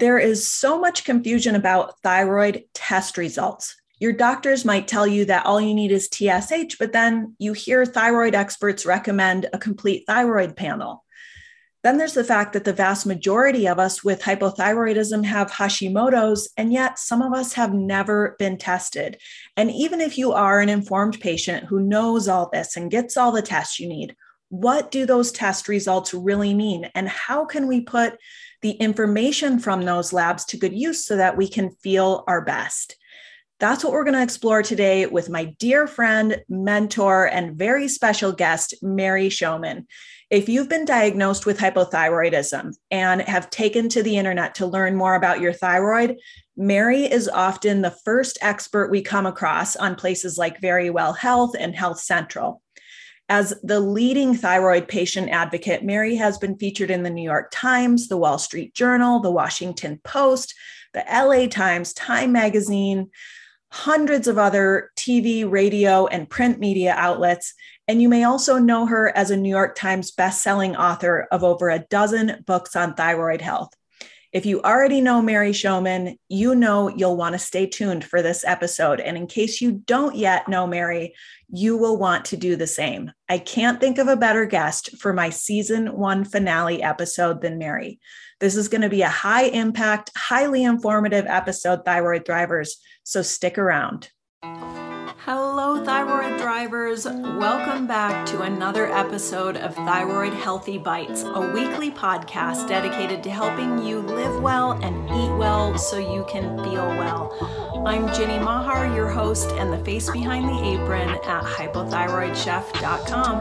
There is so much confusion about thyroid test results. Your doctors might tell you that all you need is TSH, but then you hear thyroid experts recommend a complete thyroid panel. Then there's the fact that the vast majority of us with hypothyroidism have Hashimoto's, and yet some of us have never been tested. And even if you are an informed patient who knows all this and gets all the tests you need, what do those test results really mean? And how can we put the information from those labs to good use so that we can feel our best? That's what we're going to explore today with my dear friend, mentor, and very special guest, Mary Shomon. If you've been diagnosed with hypothyroidism and have taken to the internet to learn more about your thyroid, Mary is often the first expert we come across on places like Verywell Health and Health Central. As the leading thyroid patient advocate, Mary has been featured in the New York Times, the Wall Street Journal, the Washington Post, the LA Times, Time Magazine, hundreds of other TV, radio, and print media outlets. And you may also know her as a New York Times bestselling author of over a dozen books on thyroid health. If you already know Mary Shomon, you know you'll want to stay tuned for this episode. And in case you don't yet know Mary, you will want to do the same. I can't think of a better guest for my season one finale episode than Mary. This is going to be a high impact, highly informative episode, Thyroid Thrivers. So stick around. Hello, thyroid thrivers. Welcome back to another episode of Thyroid Healthy Bites, a weekly podcast dedicated to helping you live well and eat well so you can feel well. I'm Ginny Mahar, your host and the face behind the apron at hypothyroidchef.com.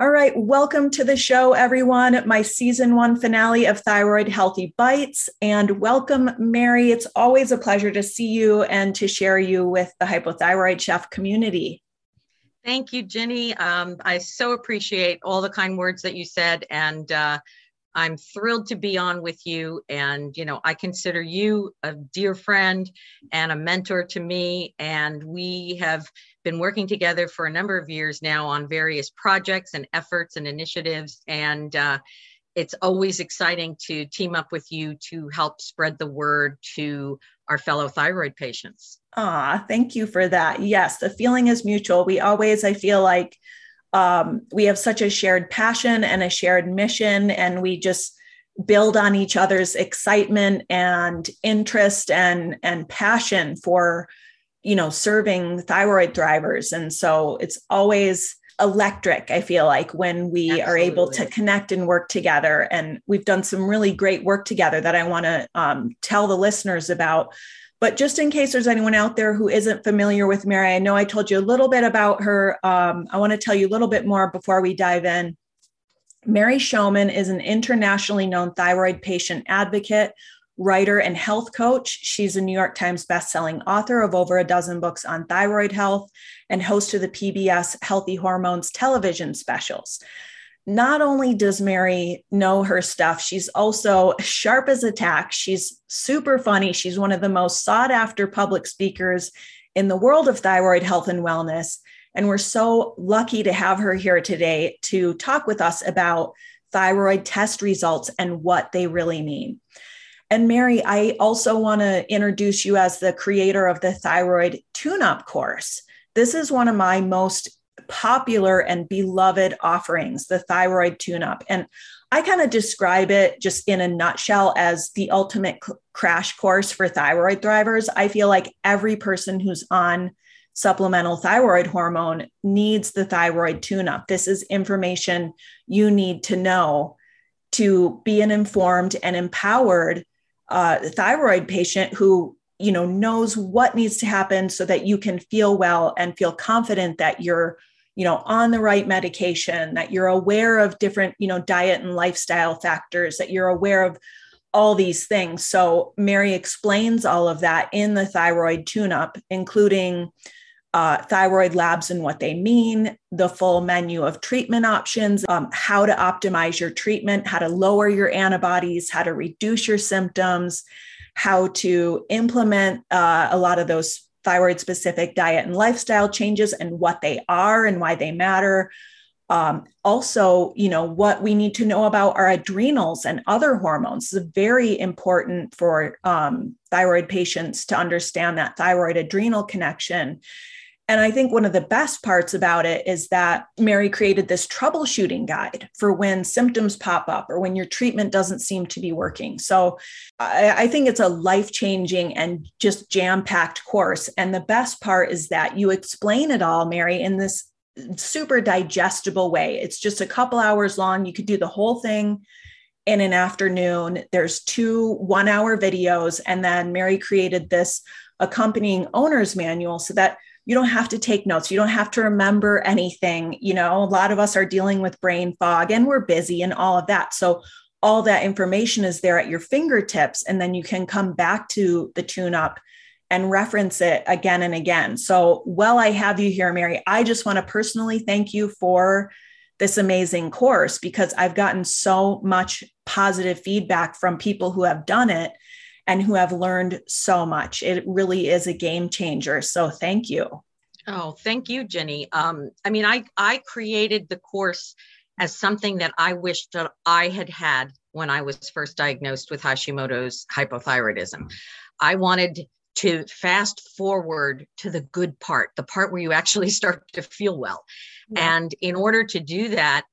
All right, welcome to the show, everyone. My season one finale of Thyroid Healthy Bites. And welcome, Mary. It's always a pleasure to see you and to share you with the hypothyroid chef community. Thank you, Ginny. Um, I so appreciate all the kind words that you said. And uh, I'm thrilled to be on with you. And, you know, I consider you a dear friend and a mentor to me. And we have been working together for a number of years now on various projects and efforts and initiatives. And uh, it's always exciting to team up with you to help spread the word to our fellow thyroid patients. Ah, thank you for that. Yes, the feeling is mutual. We always, I feel like, um, we have such a shared passion and a shared mission, and we just build on each other's excitement and interest and and passion for you know serving thyroid thrivers. And so it's always electric i feel like when we Absolutely. are able to connect and work together. And we've done some really great work together that i want to um, tell the listeners about but just in case there's anyone out there who isn't familiar with Mary, I know I told you a little bit about her. Um, I want to tell you a little bit more before we dive in. Mary Shomon is an internationally known thyroid patient advocate, writer, and health coach. She's a New York Times bestselling author of over a dozen books on thyroid health and host of the PBS Healthy Hormones television specials not only does Mary know her stuff, she's also sharp as a tack. She's super funny. She's one of the most sought after public speakers in the world of thyroid health and wellness. And we're so lucky to have her here today to talk with us about thyroid test results and what they really mean. And Mary, I also want to introduce you as the creator of the thyroid tune up course. This is one of my most popular and beloved offerings, the thyroid tune up. And I kind of describe it just in a nutshell as the ultimate c- crash course for thyroid thrivers. I feel like every person who's on supplemental thyroid hormone needs the thyroid tune up. This is information you need to know to be an informed and empowered uh, thyroid patient who you know knows what needs to happen so that you can feel well and feel confident that you're you know on the right medication that you're aware of different you know diet and lifestyle factors that you're aware of all these things. So mary explains all of that in the thyroid tune up including uh, thyroid labs and what they mean, the full menu of treatment options, um, how to optimize your treatment, how to lower your antibodies, how to reduce your symptoms, how to implement uh, a lot of those thyroid specific diet and lifestyle changes and what they are and why they matter. um, also you know what we need to know about our adrenals and other hormones is very important for um, thyroid patients to understand that thyroid adrenal connection and I think one of the best parts about it is that Mary created this troubleshooting guide for when symptoms pop up or when your treatment doesn't seem to be working. So I, I think it's a life changing and just jam packed course. And the best part is that you explain it all, Mary, in this super digestible way. It's just a couple hours long. You could do the whole thing in an afternoon. There's two one hour videos. And then Mary created this accompanying owner's manual so that you don't have to take notes. You don't have to remember anything. You know a lot of us are dealing with brain fog and we're busy and all of that. So all that information is there at your fingertips and then you can come back to the tune up and reference it again and again. So while i have you here mary i just want to personally thank you for this amazing course because i've gotten so much positive feedback from people who have done it and who have learned so much. It really is a game changer. So thank you. Oh, thank you, Ginny. Um, I mean, I, I created the course as something that I wished that I had had when I was first diagnosed with Hashimoto's hypothyroidism. I wanted to fast forward to the good part, the part where you actually start to feel well. Yeah. And in order to do that,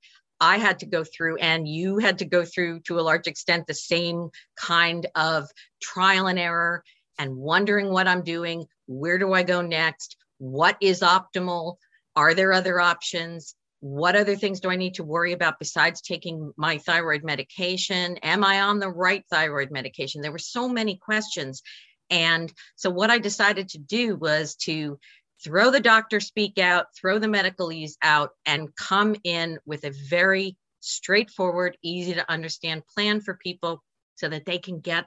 I had to go through, and you had to go through to a large extent the same kind of trial and error and wondering what I'm doing. Where do I go next? What is optimal? Are there other options? What other things do I need to worry about besides taking my thyroid medication? Am I on the right thyroid medication? There were so many questions. And so, what I decided to do was to throw the doctor speak out, throw the medical ease out, and come in with a very straightforward, easy to understand plan for people so that they can get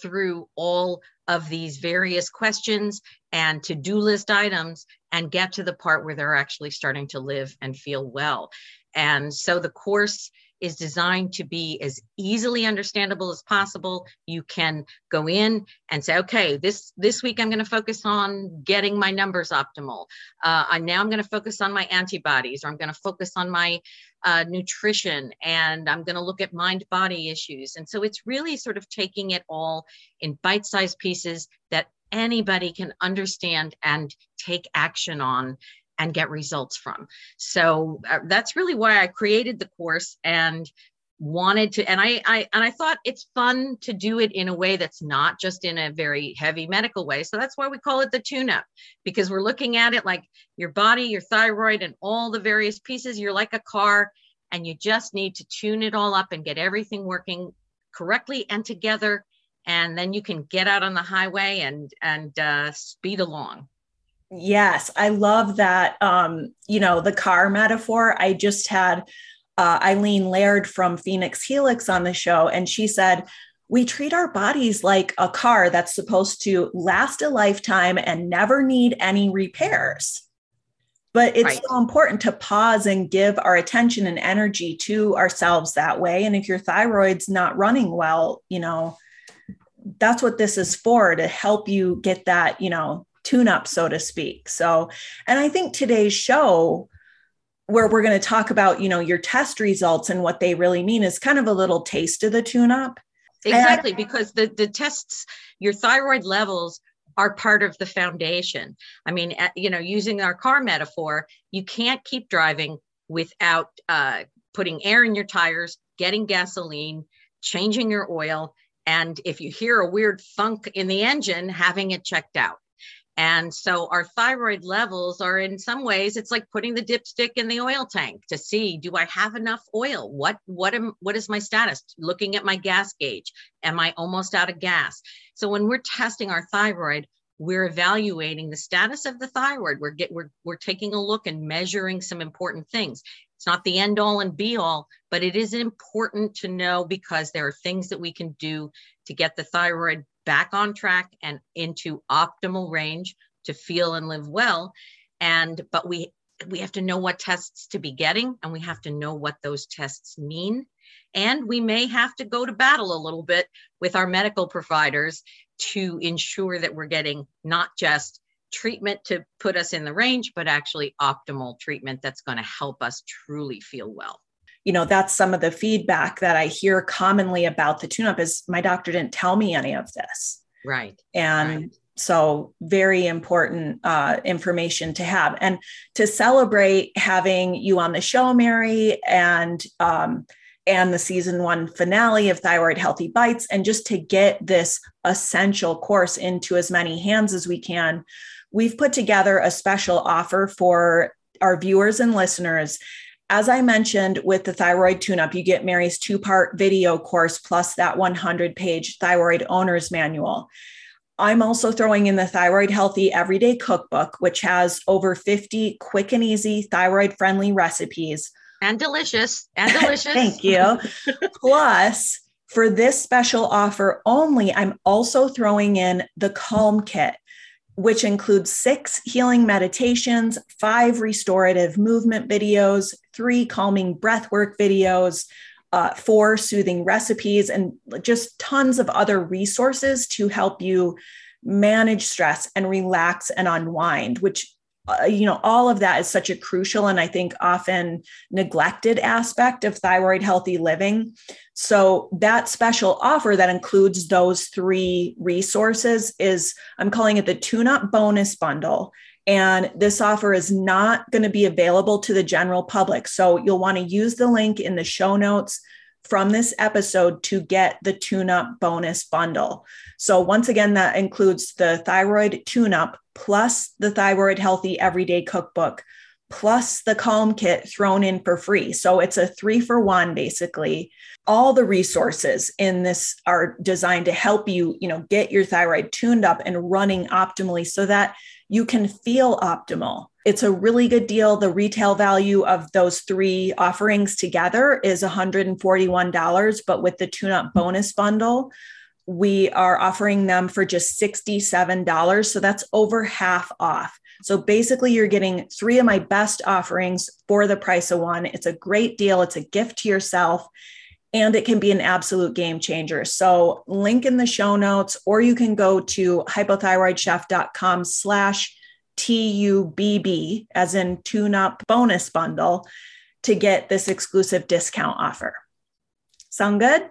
through all of these various questions and to do list items and get to the part where they're actually starting to live and feel well. And so the course is designed to be as easily understandable as possible. You can go in and say, okay, this this week I'm going to focus on getting my numbers optimal. Uh, I, now I'm going to focus on my antibodies, or I'm going to focus on my uh, nutrition, and I'm going to look at mind body issues. And so it's really sort of taking it all in bite sized pieces that anybody can understand and take action on and get results from. So uh, that's really why I created the course and wanted to and I, I and I thought it's fun to do it in a way that's not just in a very heavy medical way. So that's why we call it the tune up because we're looking at it like your body, your thyroid and all the various pieces. You're like a car and you just need to tune it all up and get everything working correctly and together and then you can get out on the highway and and uh, speed along Yes, I love that. Um, you know, the car metaphor. I just had uh, Eileen Laird from Phoenix Helix on the show, and she said, We treat our bodies like a car that's supposed to last a lifetime and never need any repairs. But it's right. so important to pause and give our attention and energy to ourselves that way. And if your thyroid's not running well, you know, that's what this is for to help you get that, you know, tune up, so to speak. So, and I think today's show, where we're going to talk about, you know, your test results and what they really mean is kind of a little taste of the tune up. Exactly, because the, the tests, your thyroid levels are part of the foundation. I mean, you know, using our car metaphor, you can't keep driving without uh, putting air in your tires, getting gasoline, changing your oil, and if you hear a weird thunk in the engine, having it checked out. And so our thyroid levels are in some ways it's like putting the dipstick in the oil tank to see do I have enough oil? What what am what is my status? Looking at my gas gauge, am I almost out of gas? So when we're testing our thyroid, we're evaluating the status of the thyroid. We're get we're we're taking a look and measuring some important things. It's not the end all and be all, but it is important to know because there are things that we can do to get the thyroid back on track and into optimal range to feel and live well and but we we have to know what tests to be getting and we have to know what those tests mean and we may have to go to battle a little bit with our medical providers to ensure that we're getting not just treatment to put us in the range, but actually optimal treatment that's going to help us truly feel well. You know, that's some of the feedback that I hear commonly about the tune up is my doctor didn't tell me any of this. Right. And right. so very important uh, information to have and to celebrate having you on the show, Mary, and um, and the season one finale of Thyroid Healthy Bites, and just to get this essential course into as many hands as we can we've put together a special offer for our viewers and listeners. As I mentioned with the thyroid tune up, you get Mary's two part video course plus that 100 page thyroid owner's manual. I'm also throwing in the Thyroid Healthy Everyday Cookbook, which has over 50 quick and easy thyroid friendly recipes. And delicious. And delicious. Thank you. Plus, for this special offer only, I'm also throwing in the Calm Kit which includes six healing meditations, five restorative movement videos, three calming breathwork videos, uh, four soothing recipes, and just tons of other resources to help you manage stress and relax and unwind, which uh, you know all of that is such a crucial and i think often neglected aspect of thyroid healthy living. So that special offer that includes those three resources is i'm calling it the tune up bonus bundle. And this offer is not going to be available to the general public. So you'll want to use the link in the show notes from this episode to get the tune up bonus bundle. So, once again, that includes the thyroid tune up plus the thyroid healthy everyday cookbook plus the calm kit thrown in for free. So, it's a three for one basically. All the resources in this are designed to help you, you know, get your thyroid tuned up and running optimally so that you can feel optimal it's a really good deal. The retail value of those three offerings together is $141, but with the tune up bonus bundle, we are offering them for just $67. So that's over half off. So basically, you're getting three of my best offerings for the price of one. It's a great deal, it's a gift to yourself. And it can be an absolute game changer. So link in the show notes, or you can go to hypothyroidchef.com slash TUBB, as in tune up bonus bundle, to get this exclusive discount offer. Sound good?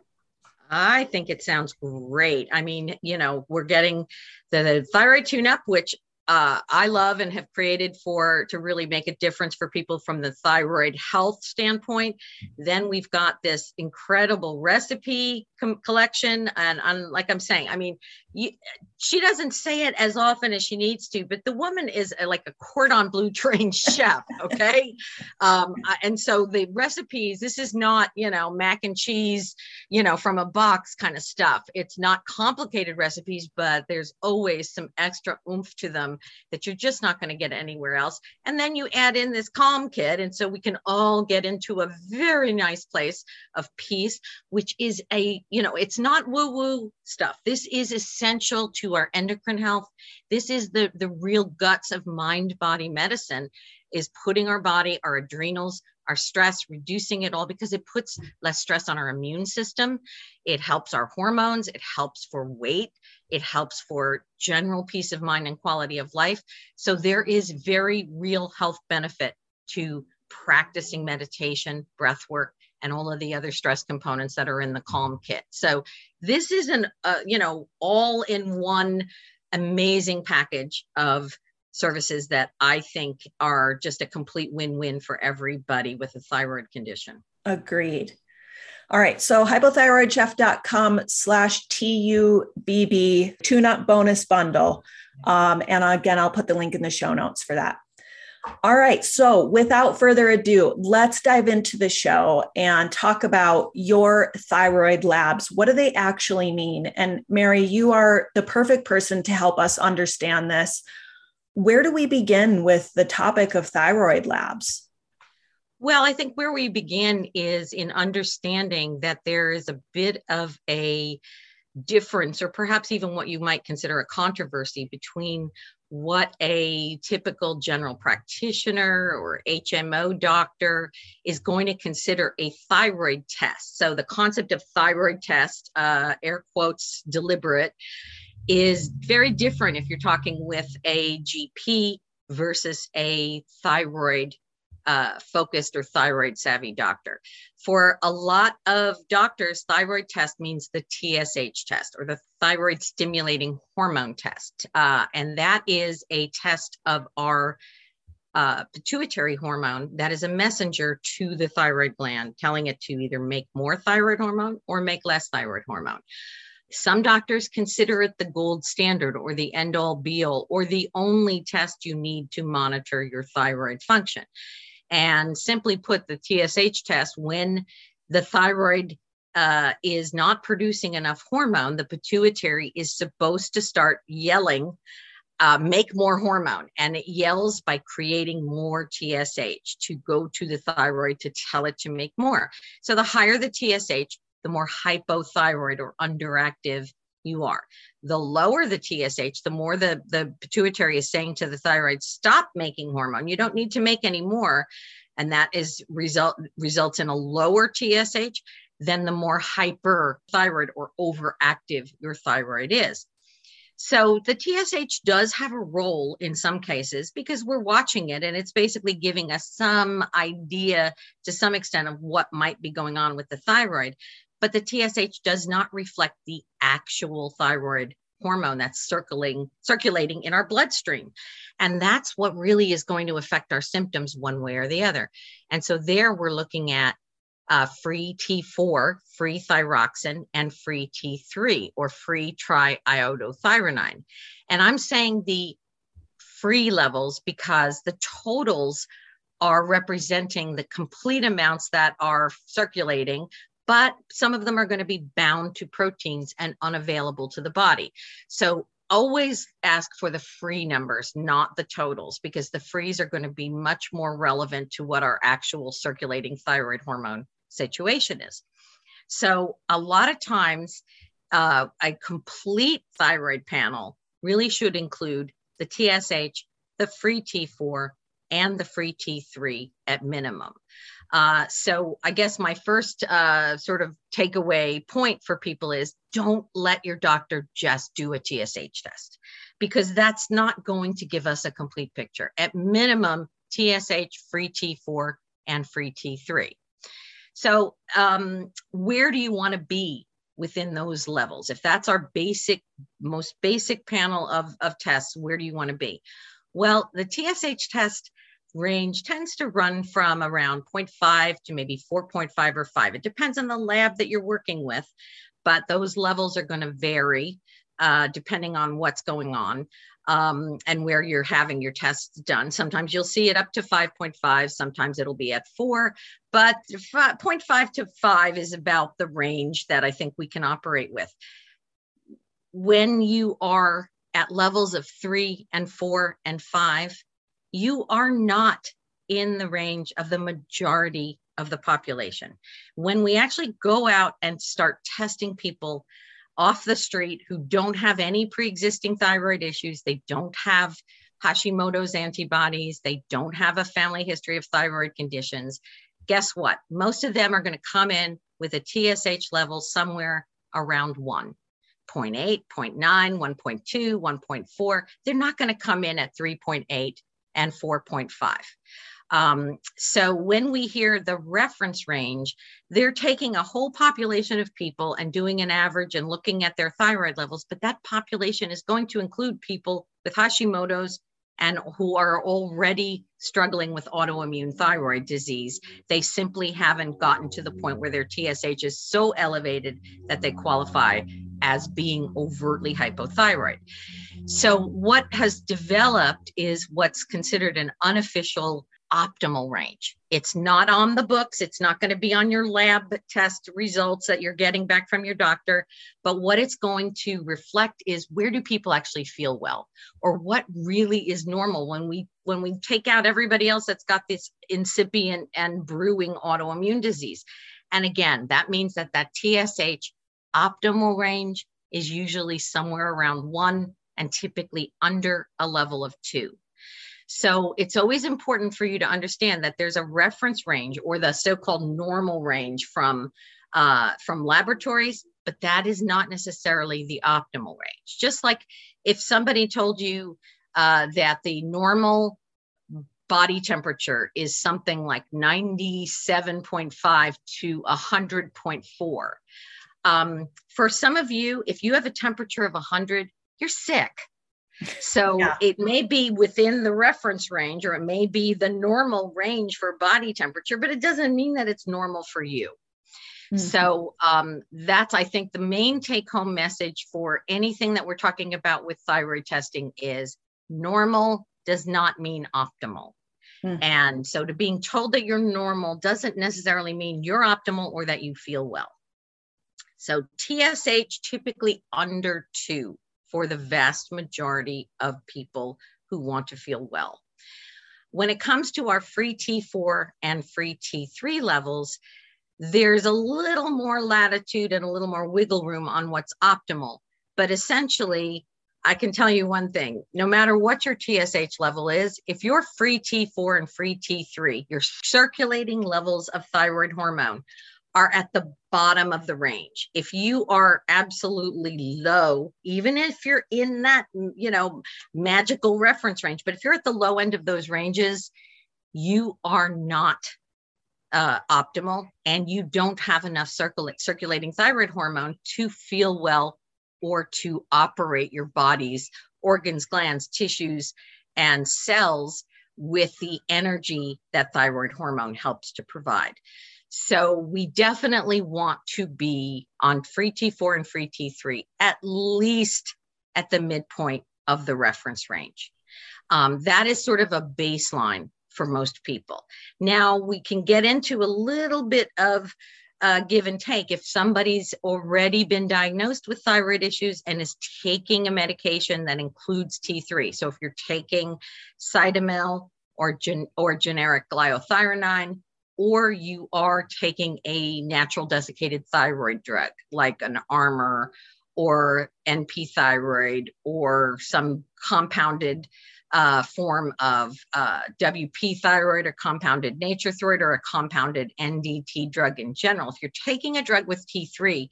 I think it sounds great. I mean, you know, we're getting the, the thyroid tune up, which uh, I love and have created for to really make a difference for people from the thyroid health standpoint. Then we've got this incredible recipe com- collection, and, and like I'm saying, I mean, you, she doesn't say it as often as she needs to, but the woman is a, like a cordon bleu trained chef. Okay. um, and so the recipes, this is not, you know, mac and cheese, you know, from a box kind of stuff. It's not complicated recipes, but there's always some extra oomph to them that you're just not going to get anywhere else. And then you add in this calm kit. And so we can all get into a very nice place of peace, which is a, you know, it's not woo woo stuff. This is essential to our endocrine health. This is the, the real guts of mind body medicine is putting our body, our adrenals, our stress, reducing it all because it puts less stress on our immune system. It helps our hormones. It helps for weight. It helps for general peace of mind and quality of life. So there is very real health benefit to practicing meditation, breath work, and all of the other stress components that are in the calm kit. So this is an uh, you know all in one amazing package of services that I think are just a complete win-win for everybody with a thyroid condition. Agreed. All right. So hypothyroidchef.com slash TUBB tune up bonus bundle. Um, and again, I'll put the link in the show notes for that. All right. So, without further ado, let's dive into the show and talk about your thyroid labs. What do they actually mean? And, Mary, you are the perfect person to help us understand this. Where do we begin with the topic of thyroid labs? Well, I think where we begin is in understanding that there is a bit of a difference, or perhaps even what you might consider a controversy between what a typical general practitioner or HMO doctor is going to consider a thyroid test. So, the concept of thyroid test, uh, air quotes, deliberate, is very different if you're talking with a GP versus a thyroid uh, focused or thyroid savvy doctor. For a lot of doctors, thyroid test means the TSH test or the thyroid stimulating hormone test. Uh, and that is a test of our uh, pituitary hormone that is a messenger to the thyroid gland, telling it to either make more thyroid hormone or make less thyroid hormone. Some doctors consider it the gold standard or the end all be all or the only test you need to monitor your thyroid function. And simply put, the TSH test, when the thyroid uh, is not producing enough hormone, the pituitary is supposed to start yelling, uh, make more hormone. And it yells by creating more TSH to go to the thyroid to tell it to make more. So the higher the TSH, the more hypothyroid or underactive you are. The lower the TSH, the more the, the pituitary is saying to the thyroid, stop making hormone. You don't need to make any more. And that is result results in a lower TSH, then the more hyperthyroid or overactive your thyroid is. So the TSH does have a role in some cases because we're watching it and it's basically giving us some idea to some extent of what might be going on with the thyroid but the TSH does not reflect the actual thyroid hormone that's circulating circulating in our bloodstream and that's what really is going to affect our symptoms one way or the other and so there we're looking at uh, free T4, free thyroxine, and free T3 or free triiodothyronine. And I'm saying the free levels because the totals are representing the complete amounts that are circulating but some of them are going to be bound to proteins and unavailable to the body. So always ask for the free numbers, not the totals, because the frees are going to be much more relevant to what our actual circulating thyroid hormone situation is. So a lot of times, uh, a complete thyroid panel really should include the TSH, the free T4, and the free T3 at minimum. Uh, so I guess my first uh, sort of takeaway point for people is don't let your doctor just do a TSH test because that's not going to give us a complete picture. At minimum, TSH, free T4, and free T3. So um, where do you want to be within those levels? If that's our basic, most basic panel of, of tests, where do you want to be? Well, the TSH test range tends to run from around 0.5 to maybe 4.5 or 5. It depends on the lab that you're working with, but those levels are going to vary uh, depending on what's going on um, and where you're having your tests done. Sometimes you'll see it up to 5.5, sometimes it'll be at 4, but 0.5 to 5 is about the range that I think we can operate with. When you are at levels of 3 and 4 and 5, you are not in the range of the majority of the population. When we actually go out and start testing people off the street who don't have any pre existing thyroid issues, they don't have Hashimoto's antibodies, they don't have a family history of thyroid conditions, guess what? Most of them are going to come in with a TSH level somewhere around one. 0.8, 0.9, 1.2, 1.4. They're not going to come in at 3.8 and 4.5. Um, so when we hear the reference range, they're taking a whole population of people and doing an average and looking at their thyroid levels, but that population is going to include people with Hashimoto's and who are already struggling with autoimmune thyroid disease. They simply haven't gotten to the point where their TSH is so elevated that they qualify as being overtly hypothyroid. So, what has developed is what's considered an unofficial optimal range. It's not on the books, it's not going to be on your lab test results that you're getting back from your doctor, but what it's going to reflect is where do people actually feel well or what really is normal when we when we take out everybody else that's got this incipient and brewing autoimmune disease. And again, that means that that TSH optimal range is usually somewhere around 1 and typically under a level of 2. So it's always important for you to understand that there's a reference range or the so-called normal range from uh, from laboratories but that is not necessarily the optimal range. Just like if somebody told you uh, that the normal body temperature is something like 97.5 to 100.4. Um, for some of you, if you have a temperature of 100, you're sick. So yeah. it may be within the reference range or it may be the normal range for body temperature, but it doesn't mean that it's normal for you. Mm-hmm. So um, that's, I think, the main take home message for anything that we're talking about with thyroid testing is normal does not mean optimal. Mm-hmm. And so to being told that you're normal doesn't necessarily mean you're optimal or that you feel well. So TSH typically under two for the vast majority of people who want to feel well. When it comes to our free T4 and free T3 levels, there's a little more latitude and a little more wiggle room on what's optimal. But essentially, I can tell you one thing no matter what your TSH level is, if you're free T4 and free T3, your circulating levels of thyroid hormone are at the bottom of the range. If you are absolutely low, even if you're in that, you know, magical reference range, but if you're at the low end of those ranges, you are not uh, optimal and you don't have enough circul- circulating thyroid hormone to feel well or to operate your body's organs, glands, tissues, and cells with the energy that thyroid hormone helps to provide. So we definitely want to be on free T4 and free T3 at least at the midpoint of the reference range. Um, that is sort of a baseline for most people. Now we can get into a little bit of uh, give and take. If somebody's already been diagnosed with thyroid issues and is taking a medication that includes T3, so if you're taking Cytomel or, gen- or generic liothyronine, or you are taking a natural desiccated thyroid drug like an Armour or NP thyroid or some compounded uh, form of uh, WP thyroid or compounded nature thyroid or a compounded NDT drug in general. If you're taking a drug with T3,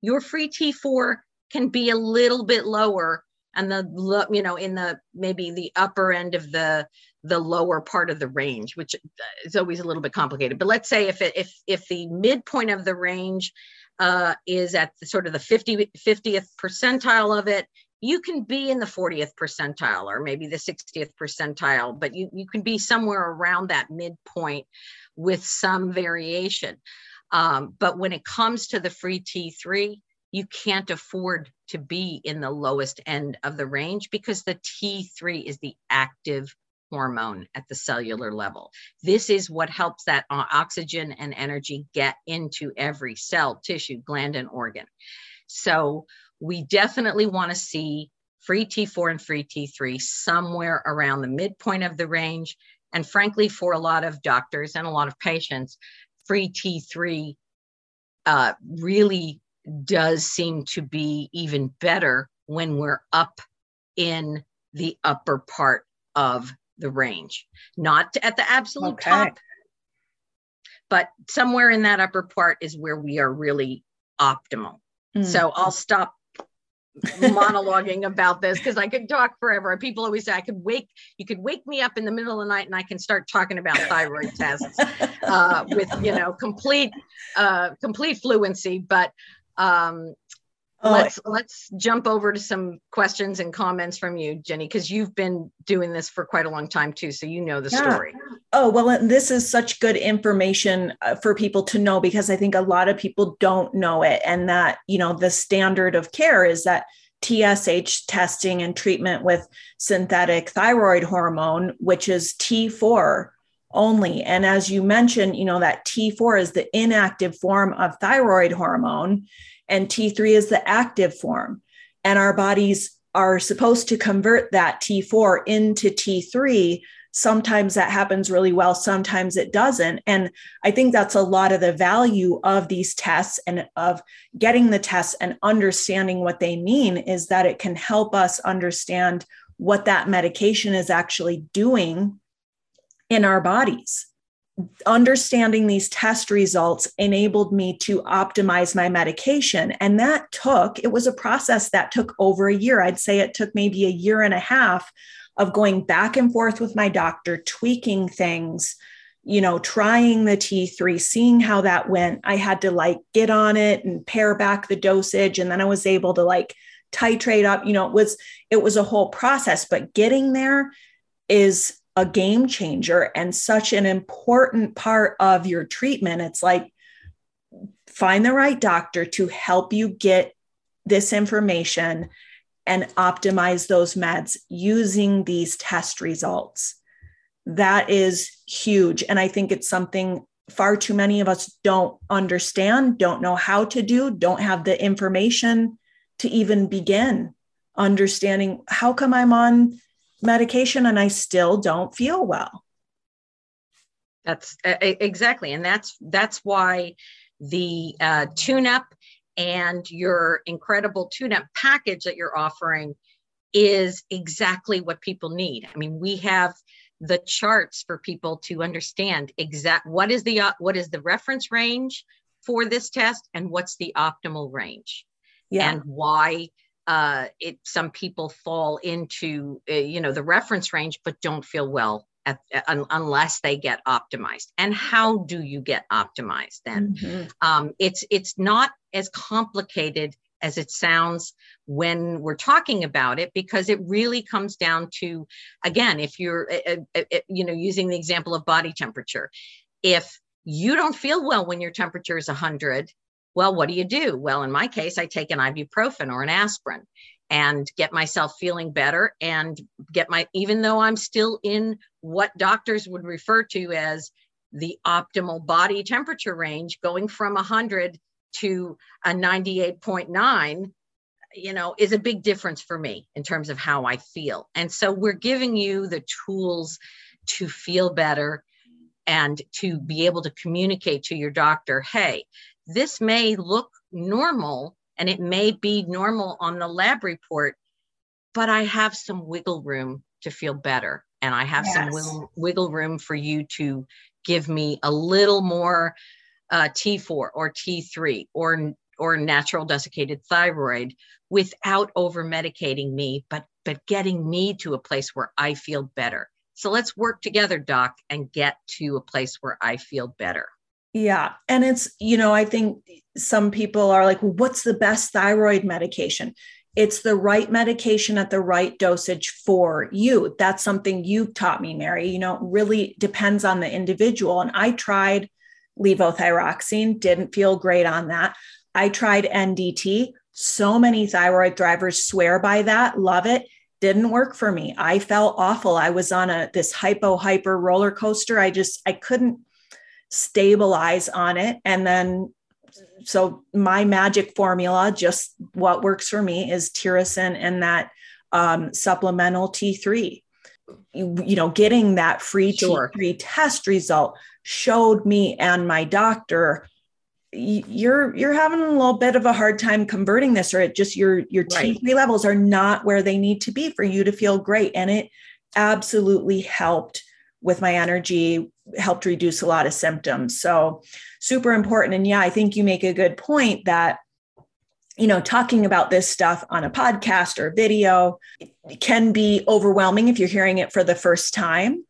your free T4 can be a little bit lower and the you know in the maybe the upper end of the the lower part of the range which is always a little bit complicated. But let's say if it, if if the midpoint of the range uh, is at the, sort of the 50 50th percentile of it you can be in the 40th percentile or maybe the 60th percentile but you, you can be somewhere around that midpoint with some variation. Um, but when it comes to the free t3 you can't afford to be in the lowest end of the range because the T3 is the active hormone at the cellular level. This is what helps that oxygen and energy get into every cell, tissue, gland, and organ. So we definitely want to see free T4 and free T3 somewhere around the midpoint of the range. And frankly, for a lot of doctors and a lot of patients, free T3 uh, really does seem to be even better when we're up in the upper part of the range, not at the absolute okay. top, but somewhere in that upper part is where we are really optimal. Mm. So I'll stop monologuing about this because I could talk forever. People always say I could wake, you could wake me up in the middle of the night and I can start talking about thyroid tests uh, with, you know, complete, uh, complete fluency. But um, oh, let's let's jump over to some questions and comments from you, Ginny, because you've been doing this for quite a long time too, so you know the yeah. story. Oh well, and this is such good information uh, for people to know because I think a lot of people don't know it, and that you know the standard of care is that TSH testing and treatment with synthetic thyroid hormone, which is T4 only. And as you mentioned, you know, that T4 is the inactive form of thyroid hormone, and T3 is the active form. And our bodies are supposed to convert that T4 into T3. Sometimes that happens really well, sometimes it doesn't. And I think that's a lot of the value of these tests and of getting the tests and understanding what they mean is that it can help us understand what that medication is actually doing in our bodies understanding these test results enabled me to optimize my medication. And that took, it was a process that took over a year. I'd say it took maybe a year and a half of going back and forth with my doctor, tweaking things, you know, trying the T3, seeing how that went. I had to like get on it and pare back the dosage. And then I was able to like titrate up. You know, it was, it was a whole process, but getting there is a game changer and such an important part of your treatment. It's like find the right doctor to help you get this information and optimize those meds using these test results. That is huge. And I think it's something far too many of us don't understand, don't know how to do, don't have the information to even begin understanding how come I'm on medication and I still don't feel well. That's uh, exactly, and that's that's why the uh, tune-up and your incredible tune-up package that you're offering is exactly what people need. I mean, we have the charts for people to understand exact what is the uh, what is the reference range for this test and what's the optimal range yeah. and why uh, it some people fall into uh, you know the reference range but don't feel well at, uh, unless they get optimized. And how do you get optimized then? Mm-hmm. um, it's it's not as complicated as it sounds when we're talking about it because it really comes down to again if you're uh, uh, uh you know using the example of body temperature. If you don't feel well when your temperature is 100 well, what do you do? Well, in my case, I take an ibuprofen or an aspirin and get myself feeling better and get my, even though I'm still in what doctors would refer to as the optimal body temperature range, going from 100 to a 98.9 you know is a big difference for me in terms of how i feel and so we're giving you the tools to feel better and to be able to communicate to your doctor hey this may look normal and it may be normal on the lab report, but I have some wiggle room to feel better. And I have yes. some wiggle, wiggle, room for you to give me a little more uh, T4 or T3 or, or natural desiccated thyroid without over medicating me, but, but getting me to a place where I feel better. So let's work together, doc, and get to a place where I feel better. Yeah. And it's, you know, I think some people are like, well, what's the best thyroid medication? It's the right medication at the right dosage for you. That's something you've taught me, Mary. You know, really depends on the individual. And I tried levothyroxine, didn't feel great on that. I tried NDT. So many thyroid thrivers swear by that, love it. Didn't work for me. I felt awful. I was on a this hypo hyper roller coaster. I just I couldn't stabilize on it and then so my magic formula just what works for me is Tirosint and that um, supplemental t3 you, you, know getting that free sure. t3 test result showed me and my doctor you're you're having a little bit of a hard time converting this or it just your your right. t3 levels are not where they need to be for you to feel great and it absolutely helped with my energy helped reduce a lot of symptoms. So, super important. And yeah, I think you make a good point that, you know, talking about this stuff on a podcast or video can be overwhelming if you're hearing it for the first time.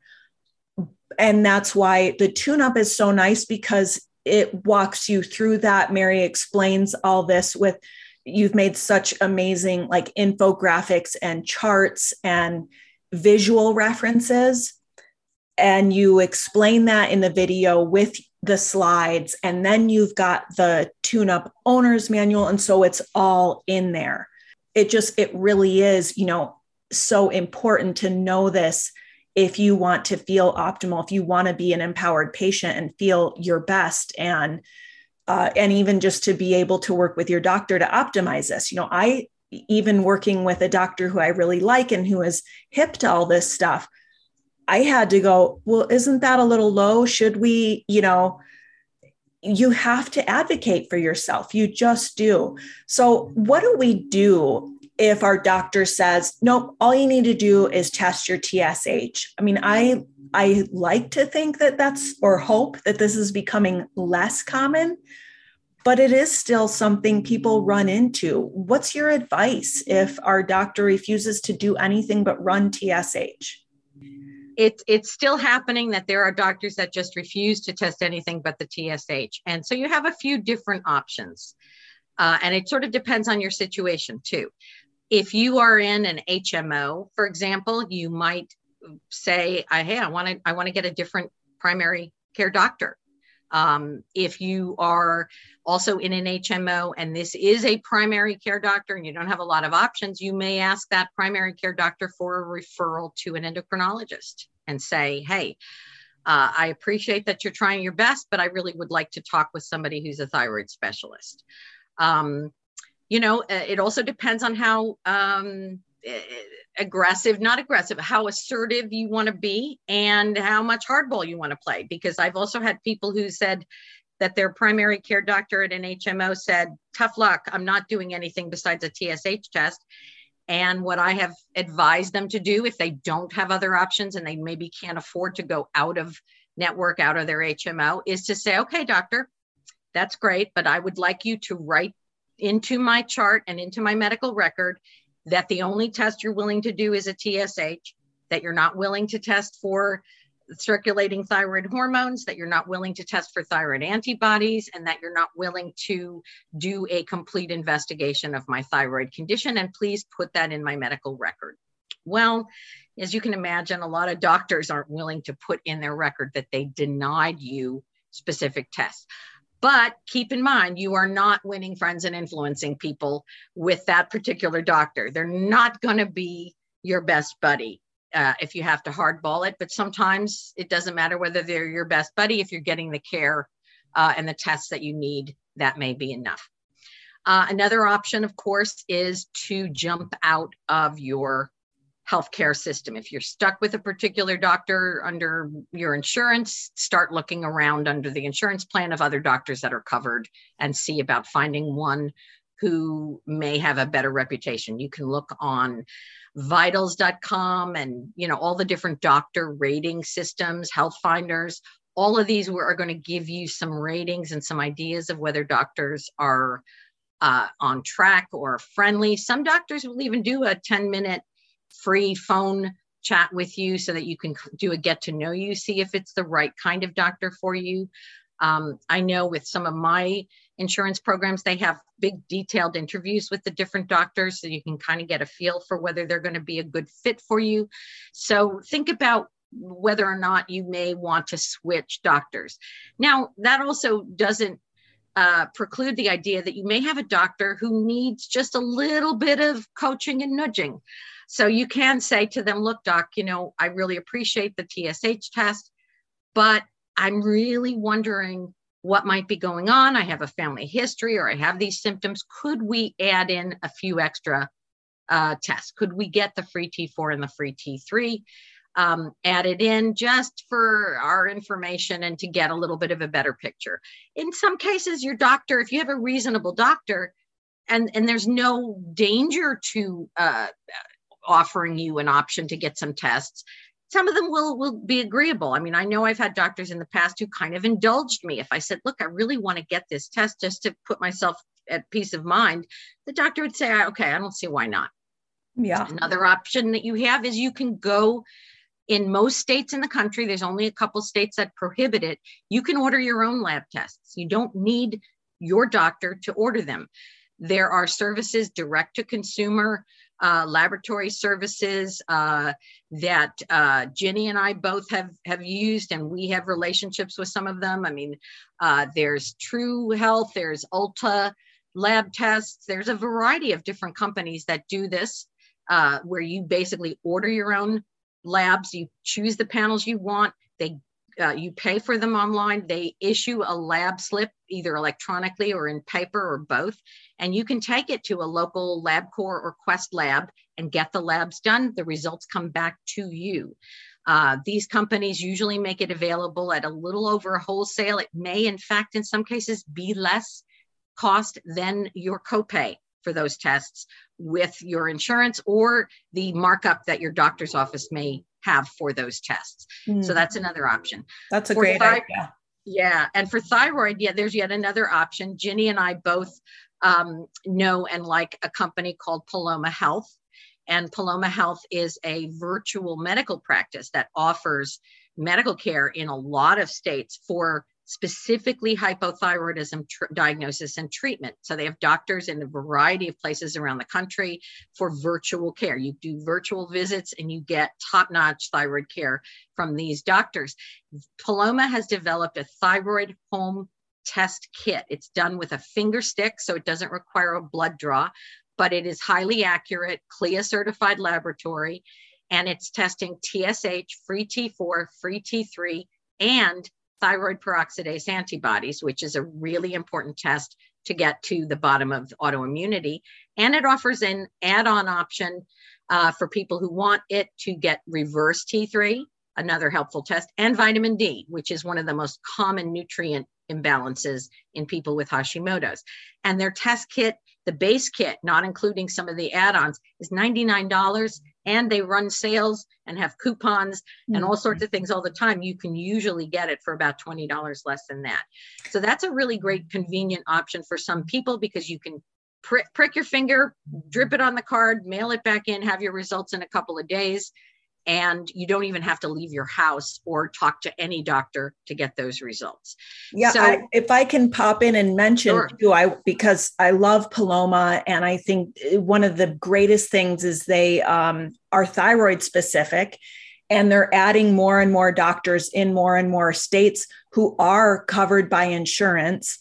And that's why the tune up is so nice because it walks you through that. Mary explains all this with you've made such amazing like infographics and charts and visual references and you explain that in the video with the slides and then you've got the tune up owner's manual and so it's all in there. It just it really is you know so important to know this if you want to feel optimal if you want to be an empowered patient and feel your best and uh, and even just to be able to work with your doctor to optimize this. You know i even working with a doctor who i really like and who is hip to all this stuff I had to go, well, isn't that a little low? Should we, you know, you have to advocate for yourself. You just do. So, what do we do if our doctor says, nope, all you need to do is test your TSH. I mean, I I like to think that that's or hope that this is becoming less common, but it is still something people run into. What's your advice if our doctor refuses to do anything but run TSH? It, it's still happening that there are doctors that just refuse to test anything but the TSH. And so you have a few different options. Uh, and it sort of depends on your situation too. If you are in an HMO, for example, you might say, "Hey, I want to I want to get a different primary care doctor." Um, if you are also in an HMO and this is a primary care doctor and you don't have a lot of options, you may ask that primary care doctor for a referral to an endocrinologist and say, "Hey." Uh, I appreciate that you're trying your best, but I really would like to talk with somebody who's a thyroid specialist. Um, you know, uh, it also depends on how um, aggressive, not aggressive, how assertive you want to be and how much hardball you want to play. Because I've also had people who said that their primary care doctor at an HMO said, tough luck, I'm not doing anything besides a TSH test. And what I have advised them to do if they don't have other options and they maybe can't afford to go out of network, out of their HMO, is to say, okay, doctor, that's great, but I would like you to write into my chart and into my medical record that the only test you're willing to do is a TSH, that you're not willing to test for circulating thyroid hormones, that you're not willing to test for thyroid antibodies, and that you're not willing to do a complete investigation of my thyroid condition. And please put that in my medical record. Well, as you can imagine, a lot of doctors aren't willing to put in their record that they denied you specific tests. But keep in mind, you are not winning friends and influencing people with that particular doctor. They're not going to be your best buddy uh, if you have to hardball it. But sometimes it doesn't matter whether they're your best buddy. If you're getting the care uh, and the tests that you need, that may be enough. Uh, another option, of course, is to jump out of your healthcare system. If you're stuck with a particular doctor under your insurance, start looking around under the insurance plan of other doctors that are covered and see about finding one who may have a better reputation. You can look on vitals.com and you know all the different doctor rating systems, health finders. All of these are going to give you some ratings and some ideas of whether doctors are uh, on track or friendly. Some doctors will even do a 10 minute free phone chat with you so that you can do a get to know you, see if it's the right kind of doctor for you. Um, I know with some of my insurance programs, they have big detailed interviews with the different doctors so you can kind of get a feel for whether they're going to be a good fit for you. So think about whether or not you may want to switch doctors. Now, that also doesn't uh, preclude the idea that you may have a doctor who needs just a little bit of coaching and nudging. So you can say to them, look, doc, you know, I really appreciate the TSH test, but I'm really wondering what might be going on. I have a family history or I have these symptoms. Could we add in a few extra uh, tests? Could we get the free T4 and the free T3 um, added in just for our information and to get a little bit of a better picture? In some cases, your doctor, if you have a reasonable doctor, and, and there's no danger to uh, offering you an option to get some tests some of them will will be agreeable. I mean i know i've had doctors in the past who kind of indulged me. If i said look i really want to get this test just to put myself at peace of mind the doctor would say okay i don't see why not. Yeah. Another option that you have is you can go in most states in the country there's only a couple states that prohibit it you can order your own lab tests. You don't need your doctor to order them. There are services direct to consumer uh, laboratory services uh, that uh, Ginny and I both have have used, and we have relationships with some of them. I mean, uh, there's True Health, there's Ulta Lab Tests, there's a variety of different companies that do this, uh, where you basically order your own labs, you choose the panels you want, they uh, you pay for them online. They issue a lab slip either electronically or in paper or both. And you can take it to a local LabCorp or Quest lab and get the labs done. The results come back to you. Uh, these companies usually make it available at a little over wholesale. It may, in fact, in some cases, be less cost than your copay for those tests with your insurance or the markup that your doctor's office may have for those tests. Mm. So that's another option. That's a for great idea. Yeah. And for thyroid, yeah, there's yet another option. Ginny and I both um, know and like a company called Paloma Health. And Paloma Health is a virtual medical practice that offers medical care in a lot of states for specifically hypothyroidism tr- diagnosis and treatment. So they have doctors in a variety of places around the country for virtual care. You do virtual visits and you get top notch thyroid care from these doctors. Paloma has developed a thyroid home test kit. It's done with a finger stick, so it doesn't require a blood draw, but it is highly accurate, CLIA certified laboratory, and it's testing TSH, free T4, free T3, and thyroid peroxidase antibodies, which is a really important test to get to the bottom of autoimmunity. And it offers an add on option uh, for people who want it to get reverse T3, another helpful test, and vitamin D, which is one of the most common nutrient imbalances in people with Hashimoto's. And their test kit, the base kit, not including some of the add ons, is $99. And they run sales and have coupons mm-hmm. and all sorts of things all the time. You can usually get it for about $20 less than that. So that's a really great, convenient option for some people because you can prick, prick your finger, drip it on the card, mail it back in, have your results in a couple of days and you don't even have to leave your house or talk to any doctor to get those results. Yeah, so, I, if I can pop in and mention sure. too, I because I love Paloma, and I think one of the greatest things is they um, are thyroid specific, and they're adding more and more doctors in more and more states who are covered by insurance.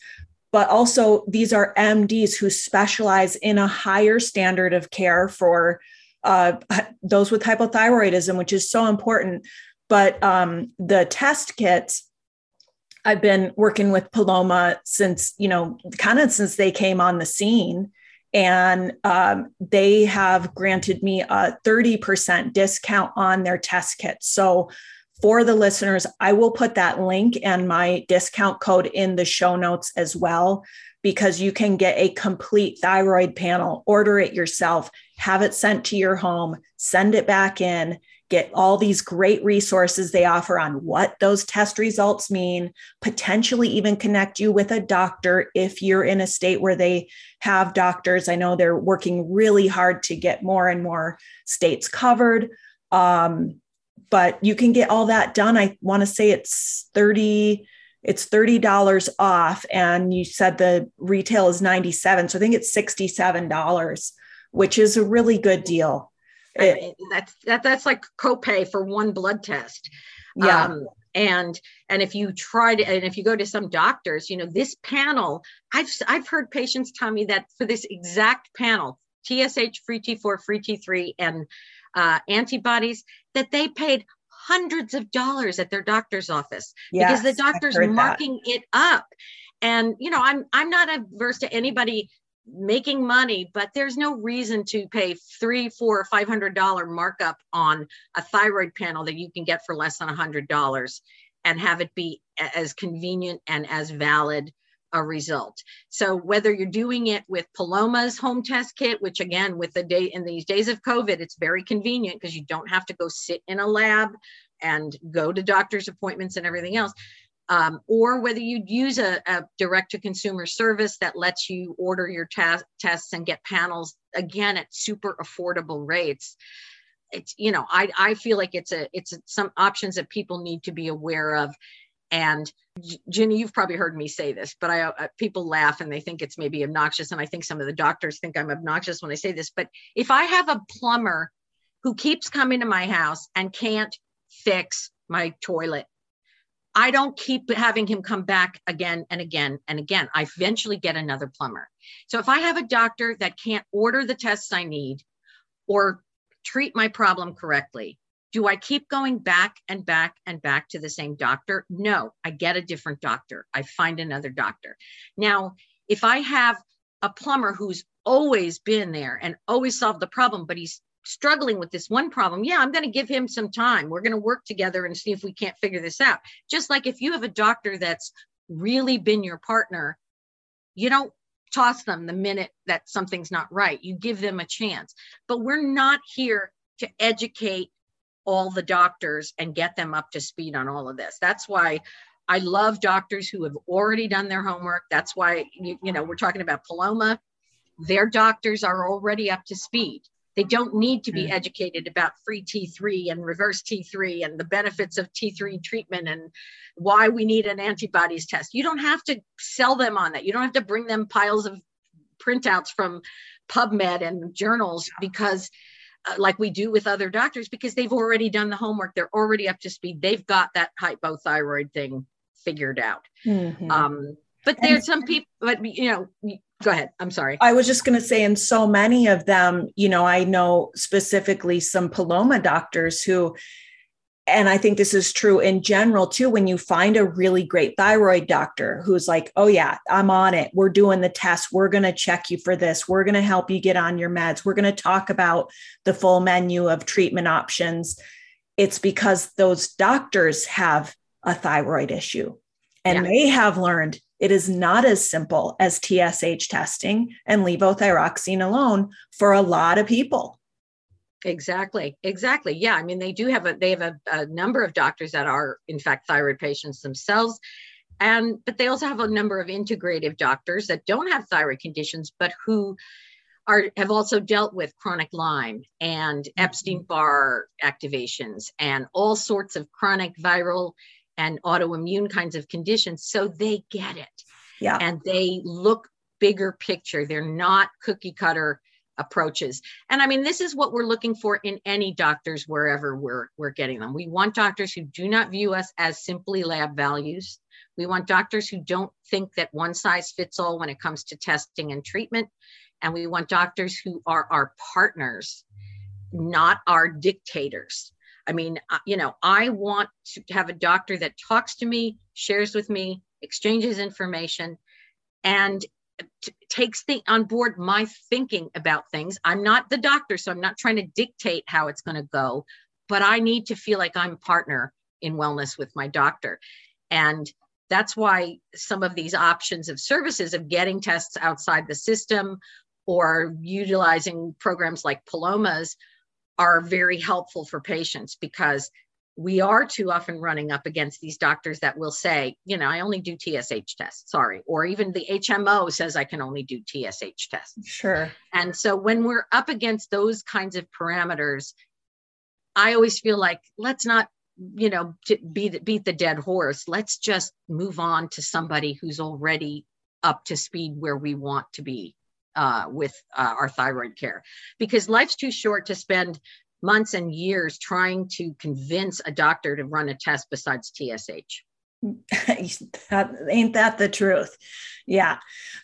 But also, these are MDs who specialize in a higher standard of care for uh, those with hypothyroidism, which is so important. But um, the test kits, I've been working with Paloma since, you know, kind of since they came on the scene. And um, they have granted me a 30% discount on their test kits. So for the listeners, I will put that link and my discount code in the show notes as well because you can get a complete thyroid panel, order it yourself, have it sent to your home, send it back in, get all these great resources they offer on what those test results mean, potentially even connect you with a doctor if you're in a state where they have doctors. I know they're working really hard to get more and more states covered. Um, but you can get all that done. I want to say it's 30 it's $30 off and you said the retail is 97 so i think it's $67 which is a really good deal I mean, that's that, that's like copay for one blood test yeah um, and and if you try to and if you go to some doctors you know this panel i've i've heard patients tell me that for this exact panel tsh free t4 free t3 and uh, antibodies that they paid hundreds of dollars at their doctor's office yes, because the doctor's marking that. it up. And you know, I'm I'm not averse to anybody making money, but there's no reason to pay three, four, five hundred dollar markup on a thyroid panel that you can get for less than a hundred dollars and have it be as convenient and as valid a result. So whether you're doing it with Paloma's home test kit, which again, with the day in these days of COVID, it's very convenient because you don't have to go sit in a lab and go to doctor's appointments and everything else. Um, or whether you'd use a, a direct to consumer service that lets you order your ta- tests and get panels again at super affordable rates it's you know i i feel like it's a it's a, some options that people need to be aware of and Ginny, you've probably heard me say this, but I uh, people laugh and they think it's maybe obnoxious, and I think some of the doctors think I'm obnoxious when I say this. But if I have a plumber who keeps coming to my house and can't fix my toilet, I don't keep having him come back again and again and again. I eventually get another plumber. So if I have a doctor that can't order the tests I need or treat my problem correctly, do I keep going back and back and back to the same doctor? No, I get a different doctor. I find another doctor. Now, if I have a plumber who's always been there and always solved the problem, but he's struggling with this one problem, yeah, I'm going to give him some time. We're going to work together and see if we can't figure this out. Just like if you have a doctor that's really been your partner, you don't toss them the minute that something's not right. You give them a chance. But we're not here to educate all the doctors and get them up to speed on all of this. That's why I love doctors who have already done their homework. That's why, you, you know, we're talking about Paloma. Their doctors are already up to speed. They don't need to be educated about free T3 and reverse T3 and the benefits of T3 treatment and why we need an antibodies test. You don't have to sell them on that. You don't have to bring them piles of printouts from PubMed and journals because uh, like we do with other doctors because they've already done the homework they're already up to speed they've got that hypothyroid thing figured out mm-hmm. um, but there's some people but you know go ahead. I'm sorry. I was just going to say and so many of them you know i know specifically some paloma doctors who and i think this is true in general too when you find a really great thyroid doctor who's like oh yeah i'm on it. We're doing the test. We're going to check you for this. We're going to help you get on your meds. We're going to talk about the full menu of treatment options. It's because those doctors have a thyroid issue and yeah. they have learned it is not as simple as TSH testing and levothyroxine alone for a lot of people. Exactly. Exactly. Yeah. I mean, they do have a they have a, a number of doctors that are in fact thyroid patients themselves. And but they also have a number of integrative doctors that don't have thyroid conditions, but who are have also dealt with chronic Lyme and mm-hmm. Epstein-Barr activations and all sorts of chronic viral and autoimmune kinds of conditions. So they get it. Yeah. And they look bigger picture. They're not cookie cutter approaches. And I mean, this is what we're looking for in any doctors wherever we're we're getting them. We want doctors who do not view us as simply lab values. We want doctors who don't think that one size fits all when it comes to testing and treatment. And we want doctors who are our partners, not our dictators. I mean, uh, you know, I want to have a doctor that talks to me, shares with me, exchanges information, and t- takes the, on board my thinking about things. I'm not the doctor, so I'm not trying to dictate how it's going to go, but I need to feel like I'm partner in wellness with my doctor. And that's why some of these options of services of getting tests outside the system or utilizing programs like Palomas are very helpful for patients because we are too often running up against these doctors that will say, you know, I only do TSH tests, sorry. Or even the HMO says I can only do TSH tests. Sure. And so when we're up against those kinds of parameters, I always feel like let's not, you know, beat, beat the dead horse. Let's just move on to somebody who's already up to speed where we want to be uh, with uh, our thyroid care because life's too short to spend months and years trying to convince a doctor to run a test besides TSH. that, ain't that the truth? Yeah.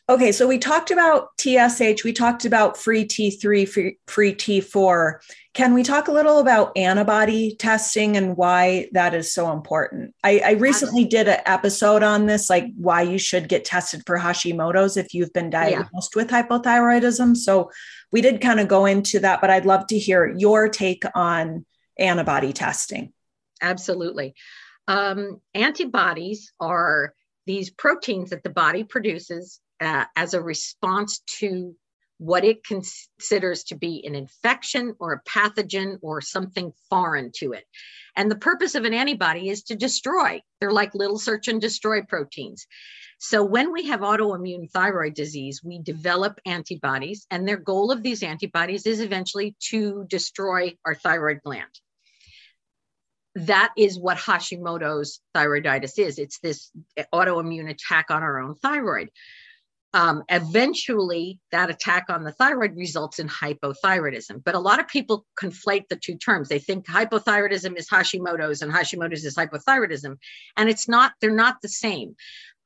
Okay. So we talked about TSH, we talked about free T3, free, free T4. Can we talk a little about antibody testing and why that is so important? I, I recently did an episode on this, like why you should get tested for Hashimoto's if you've been diagnosed yeah. with hypothyroidism. So we did kind of go into that, but I'd love to hear your take on antibody testing. Absolutely. Um, antibodies are these proteins that the body produces uh, as a response to what it considers to be an infection or a pathogen or something foreign to it. And the purpose of an antibody is to destroy. They're like little search and destroy proteins. So when we have autoimmune thyroid disease, we develop antibodies, and their goal of these antibodies is eventually to destroy our thyroid gland. That is what Hashimoto's thyroiditis is. It's this autoimmune attack on our own thyroid um, eventually that attack on the thyroid results in hypothyroidism. But a lot of people conflate the two terms. They think hypothyroidism is Hashimoto's and Hashimoto's is hypothyroidism. And it's not, they're not the same.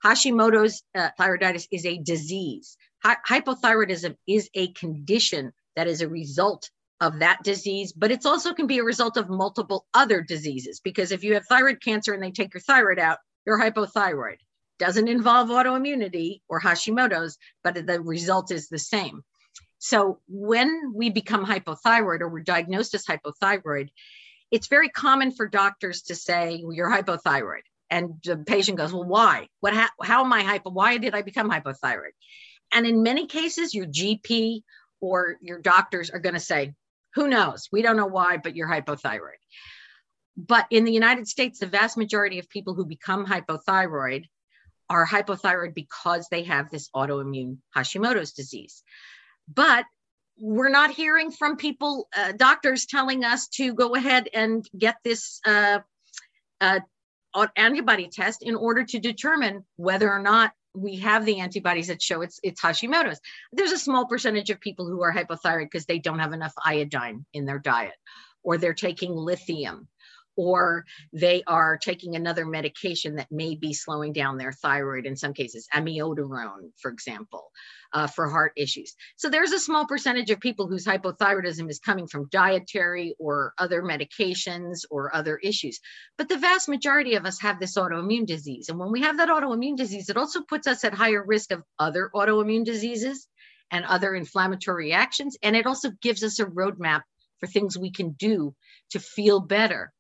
Hashimoto's uh, thyroiditis is a disease. Hi- hypothyroidism is a condition that is a result of that disease, but it's also can be a result of multiple other diseases. Because if you have thyroid cancer and they take your thyroid out, you're hypothyroid doesn't involve autoimmunity or Hashimoto's, but the result is the same. So when we become hypothyroid or we're diagnosed as hypothyroid, it's very common for doctors to say well, you're hypothyroid, and the patient goes, "Well, why? What? Ha- how am I hypo? Why did I become hypothyroid?" And in many cases, your GP or your doctors are going to say, who knows? We don't know why, but you're hypothyroid. But in the United States, the vast majority of people who become hypothyroid are hypothyroid because they have this autoimmune Hashimoto's disease. But we're not hearing from people, uh, doctors telling us to go ahead and get this uh, uh, antibody test in order to determine whether or not we have the antibodies that show it's it's Hashimoto's. There's a small percentage of people who are hypothyroid because they don't have enough iodine in their diet, or they're taking lithium, or they are taking another medication that may be slowing down their thyroid in some cases, amiodarone, for example, uh, for heart issues. So there's a small percentage of people whose hypothyroidism is coming from dietary or other medications or other issues. But the vast majority of us have this autoimmune disease. And when we have that autoimmune disease, it also puts us at higher risk of other autoimmune diseases and other inflammatory reactions. And it also gives us a roadmap for things we can do to feel better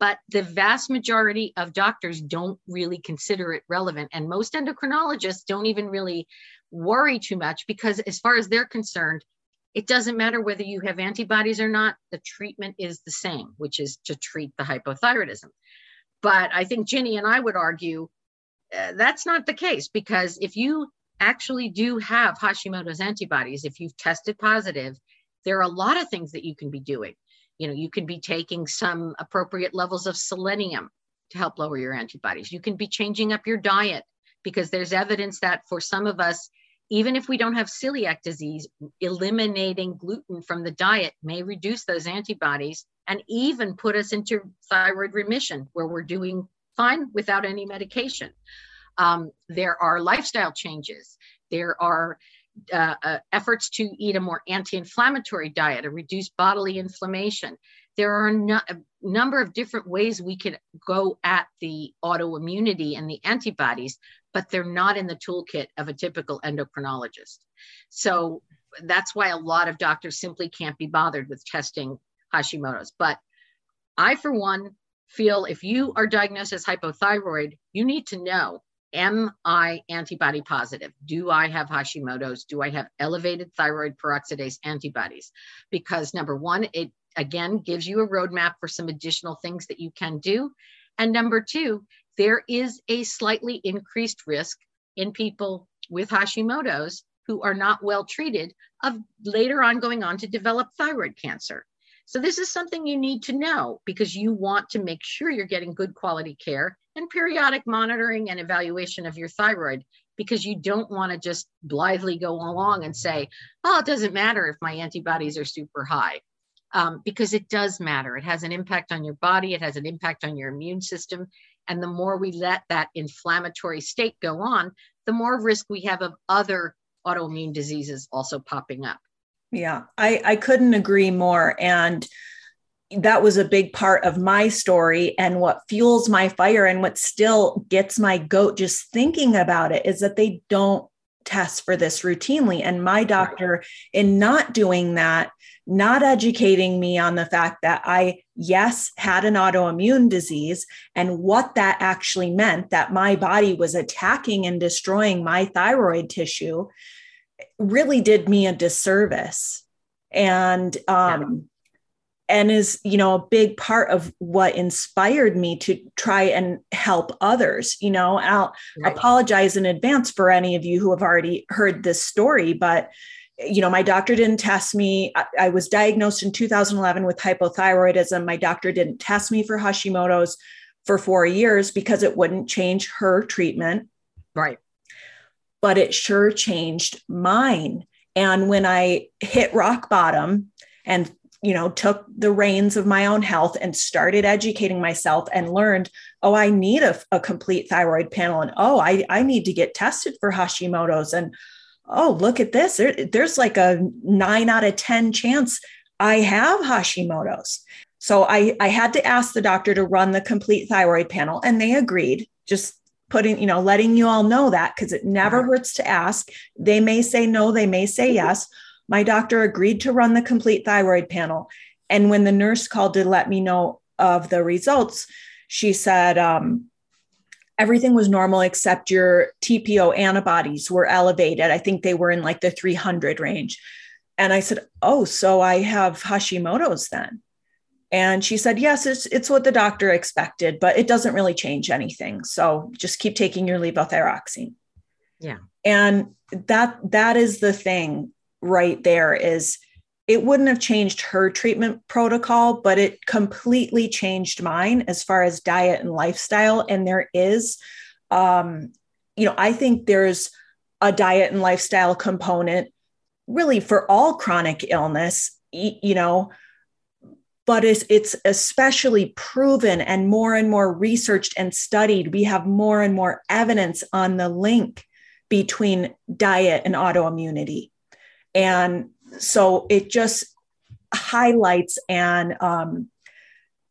but the vast majority of doctors don't really consider it relevant. And most endocrinologists don't even really worry too much because, as far as they're concerned, it doesn't matter whether you have antibodies or not, the treatment is the same, which is to treat the hypothyroidism. But I think Ginny and I would argue uh, that's not the case because if you actually do have Hashimoto's antibodies, if you've tested positive, there are a lot of things that you can be doing you know you can be taking some appropriate levels of selenium to help lower your antibodies. You can be changing up your diet because there's evidence that for some of us even if we don't have celiac disease eliminating gluten from the diet may reduce those antibodies and even put us into thyroid remission where we're doing fine without any medication. Um, there are lifestyle changes. There are uh, uh, efforts to eat a more anti-inflammatory diet, a reduced bodily inflammation. There are no, a number of different ways we can go at the autoimmunity and the antibodies, but they're not in the toolkit of a typical endocrinologist. So that's why a lot of doctors simply can't be bothered with testing Hashimoto's. But I, for one, feel if you are diagnosed as hypothyroid, you need to know am I antibody positive? Do I have Hashimoto's? Do I have elevated thyroid peroxidase antibodies? Because number one, it again gives you a roadmap for some additional things that you can do. And number two, there is a slightly increased risk in people with Hashimoto's who are not well treated of later on going on to develop thyroid cancer. So this is something you need to know because you want to make sure you're getting good quality care and periodic monitoring and evaluation of your thyroid because you don't want to just blithely go along and say, oh, it doesn't matter if my antibodies are super high. Um, because it does matter. It has an impact on your body, it has an impact on your immune system. And the more we let that inflammatory state go on, the more risk we have of other autoimmune diseases also popping up. Yeah, I, I couldn't agree more. And that was a big part of my story and what fuels my fire and what still gets my goat just thinking about it is that they don't test for this routinely. And my doctor in not doing that not educating me on the fact that i yes had an autoimmune disease and what that actually meant that my body was attacking and destroying my thyroid tissue really did me a disservice. And um and is you know a big part of what inspired me to try and help others you know i'll right. apologize in advance for any of you who have already heard this story but you know my doctor didn't test me. I, I was diagnosed in 2011 with hypothyroidism. My doctor didn't test me for hashimoto's for four years because it wouldn't change her treatment. Right. But it sure changed mine. And when i hit rock bottom and you know took the reins of my own health and started educating myself and learned oh i need a, a complete thyroid panel. And oh I, I need to get tested for hashimoto's. And oh look at this. There, there's like a nine out of ten chance i have hashimoto's. So I, I had to ask the doctor to run the complete thyroid panel and they agreed just putting you know letting you all know that because it never hurts to ask. They may say no they may say mm-hmm. yes my doctor agreed to run the complete thyroid panel. And when the nurse called to let me know of the results, she said, um, everything was normal except your TPO antibodies were elevated. I think they were in like the 300 range. And I said, Oh, so I have Hashimoto's then. And she said, Yes, it's, it's what the doctor expected, but it doesn't really change anything. So just keep taking your levothyroxine. Yeah. And that that is the thing right there is it wouldn't have changed her treatment protocol, but it completely changed mine as far as diet and lifestyle. And there is, um, you know, I think there's a diet and lifestyle component really for all chronic illness, you know, but it's, it's especially proven and more and more researched and studied. We have more and more evidence on the link between diet and autoimmunity. And so it just highlights and um,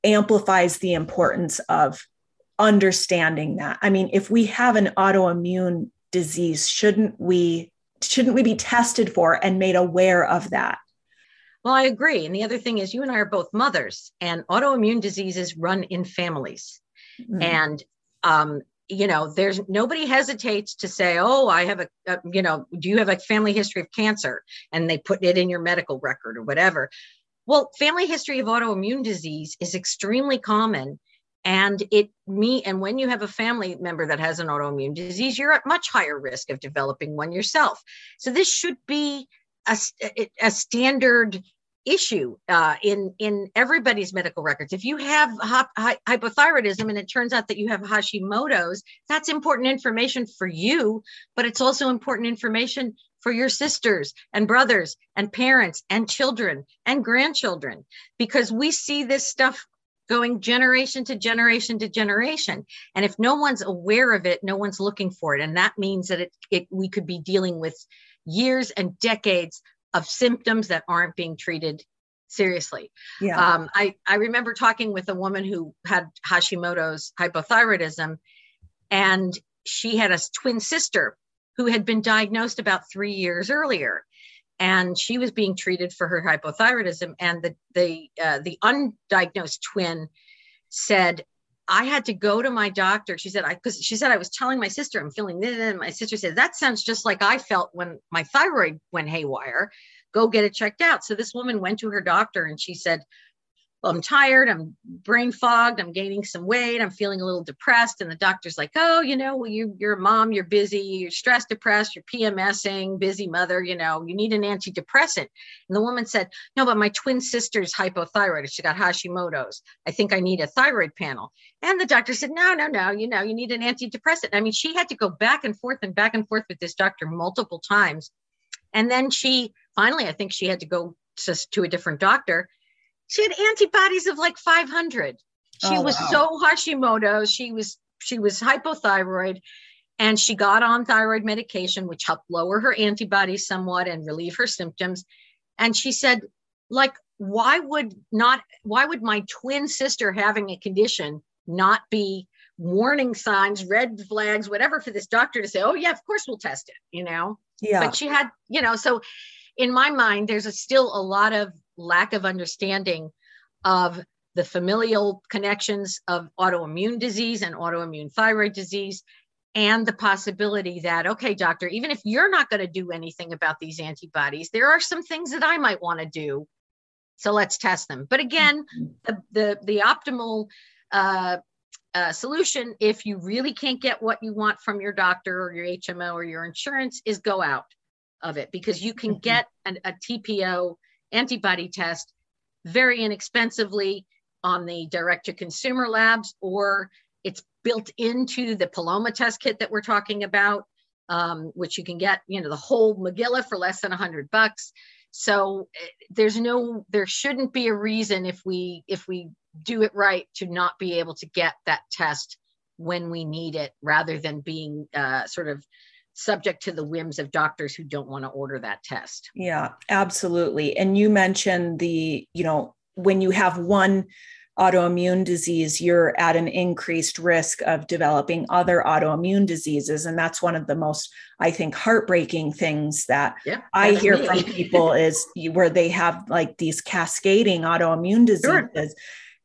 amplifies the importance of understanding that. I mean, if we have an autoimmune disease, shouldn't we shouldn't we be tested for and made aware of that? Well, I agree. And the other thing is, you and I are both mothers, and autoimmune diseases run in families. Mm-hmm. And um, you know there's nobody hesitates to say oh i have a, a, you know do you have a family history of cancer? And they put it in your medical record or whatever. Well family history of autoimmune disease is extremely common. And it me and when you have a family member that has an autoimmune disease you're at much higher risk of developing one yourself. So this should be a, a standard issue uh, in in everybody's medical records. If you have hypothyroidism and it turns out that you have Hashimoto's, that's important information for you, but it's also important information for your sisters and brothers and parents and children and grandchildren because we see this stuff going generation to generation to generation and if no one's aware of it no one's looking for it and that means that it, it we could be dealing with years and decades of symptoms that aren't being treated seriously. Yeah. Um, I, I remember talking with a woman who had Hashimoto's hypothyroidism, and she had a twin sister who had been diagnosed about three years earlier. And she was being treated for her hypothyroidism, and the the uh, the undiagnosed twin said, I had to go to my doctor. She said, I because she said I was telling my sister I'm feeling this. And my sister said, That sounds just like I felt when my thyroid went haywire. Go get it checked out. So this woman went to her doctor and she said, well, I'm tired, I'm brain fogged, I'm gaining some weight, I'm feeling a little depressed. And the doctor's like, oh, you know, well, you, you're a mom, you're busy, you're stressed, depressed, you're PMSing, busy mother, you know, you need an antidepressant. And the woman said, no, but my twin sister's hypothyroid, she got Hashimoto's. I think I need a thyroid panel. And the doctor said, no, no, no, you know, you need an antidepressant. I mean, she had to go back and forth and back and forth with this doctor multiple times. And then she finally, I think she had to go to, to a different doctor she had antibodies of like 500 she oh, was wow. so hashimoto's she was she was hypothyroid and she got on thyroid medication which helped lower her antibodies somewhat and relieve her symptoms. And she said like why would not why would my twin sister having a condition not be warning signs red flags whatever for this doctor to say oh yeah of course we'll test it you know? Yeah. But she had you know so in my mind there's a, still a lot of lack of understanding of the familial connections of autoimmune disease and autoimmune thyroid disease and the possibility that okay doctor even if you're not going to do anything about these antibodies there are some things that i might want to do. So let's test them. But again the the, the optimal uh, uh, solution if you really can't get what you want from your doctor or your hmo or your insurance is go out of it because you can mm-hmm. get an, a tpo antibody test very inexpensively on the direct to consumer labs, or it's built into the Paloma test kit that we're talking about, um, which you can get, you know, the whole Magilla for less than a hundred bucks. So eh, there's no, there shouldn't be a reason if we if we do it right to not be able to get that test when we need it, rather than being uh, sort of subject to the whims of doctors who don't want to order that test. Yeah, absolutely. And you mentioned the, you know, when you have one autoimmune disease, you're at an increased risk of developing other autoimmune diseases. And that's one of the most, I think, heartbreaking things that yeah, I hear me. from people is where they have like these cascading autoimmune diseases. Sure.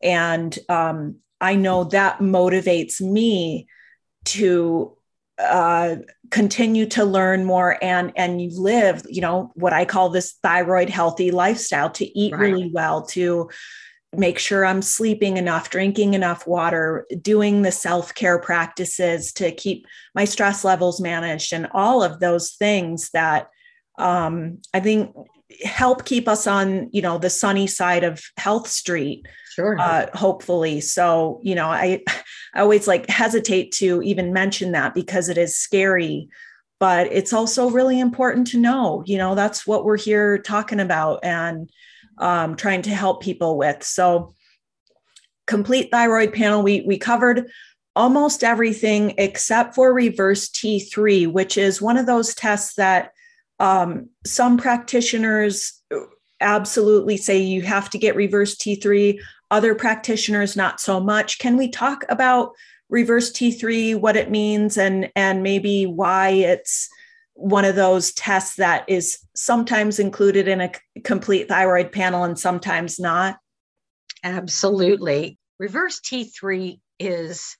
And um, I know that motivates me to uh, continue to learn more and and you live you know what i call this thyroid healthy lifestyle to eat right. really well to make sure i'm sleeping enough drinking enough water doing the self-care practices to keep my stress levels managed and all of those things that um, i think help keep us on you know the sunny side of health street sure. uh, hopefully. So you know i i always like hesitate to even mention that because it is scary but it's also really important to know you know that's what we're here talking about and um, trying to help people with. So complete thyroid panel. We we covered almost everything except for reverse t3 which is one of those tests that um, some practitioners absolutely say you have to get reverse T3, other practitioners not so much. Can we talk about reverse T3, what it means, and, and maybe why it's one of those tests that is sometimes included in a complete thyroid panel and sometimes not? Absolutely. Reverse T3 is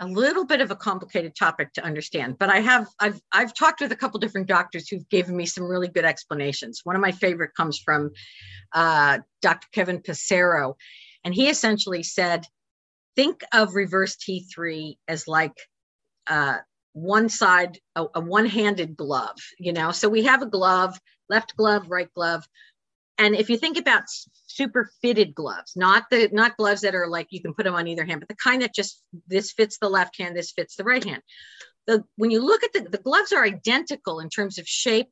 a little bit of a complicated topic to understand but i have i've i've talked with a couple different doctors who've given me some really good explanations. One of my favorite comes from uh, dr kevin Passero and he essentially said think of reverse t3 as like uh, one side a, a one-handed glove you know? So we have a glove left glove right glove and if you think about super fitted gloves, not the not gloves that are like you can put them on either hand, but the kind that just this fits the left hand, this fits the right hand. The when you look at the, the gloves are identical in terms of shape,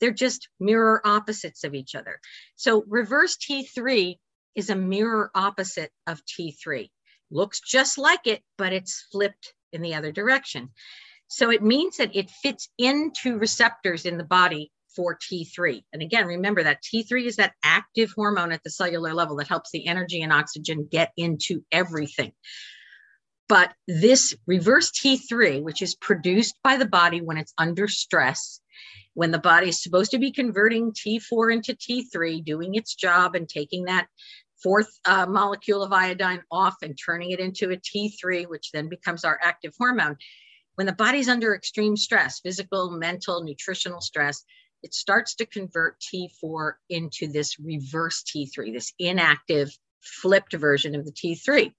they're just mirror opposites of each other. So reverse T3 is a mirror opposite of T3. Looks just like it, but it's flipped in the other direction. So it means that it fits into receptors in the body for T3. And again, remember that T3 is that active hormone at the cellular level that helps the energy and oxygen get into everything. But this reverse T3, which is produced by the body when it's under stress, when the body is supposed to be converting T4 into T3, doing its job and taking that fourth uh, molecule of iodine off and turning it into a T3, which then becomes our active hormone. When the body's under extreme stress, physical, mental, nutritional stress, it starts to convert T4 into this reverse T3, this inactive flipped version of the T3.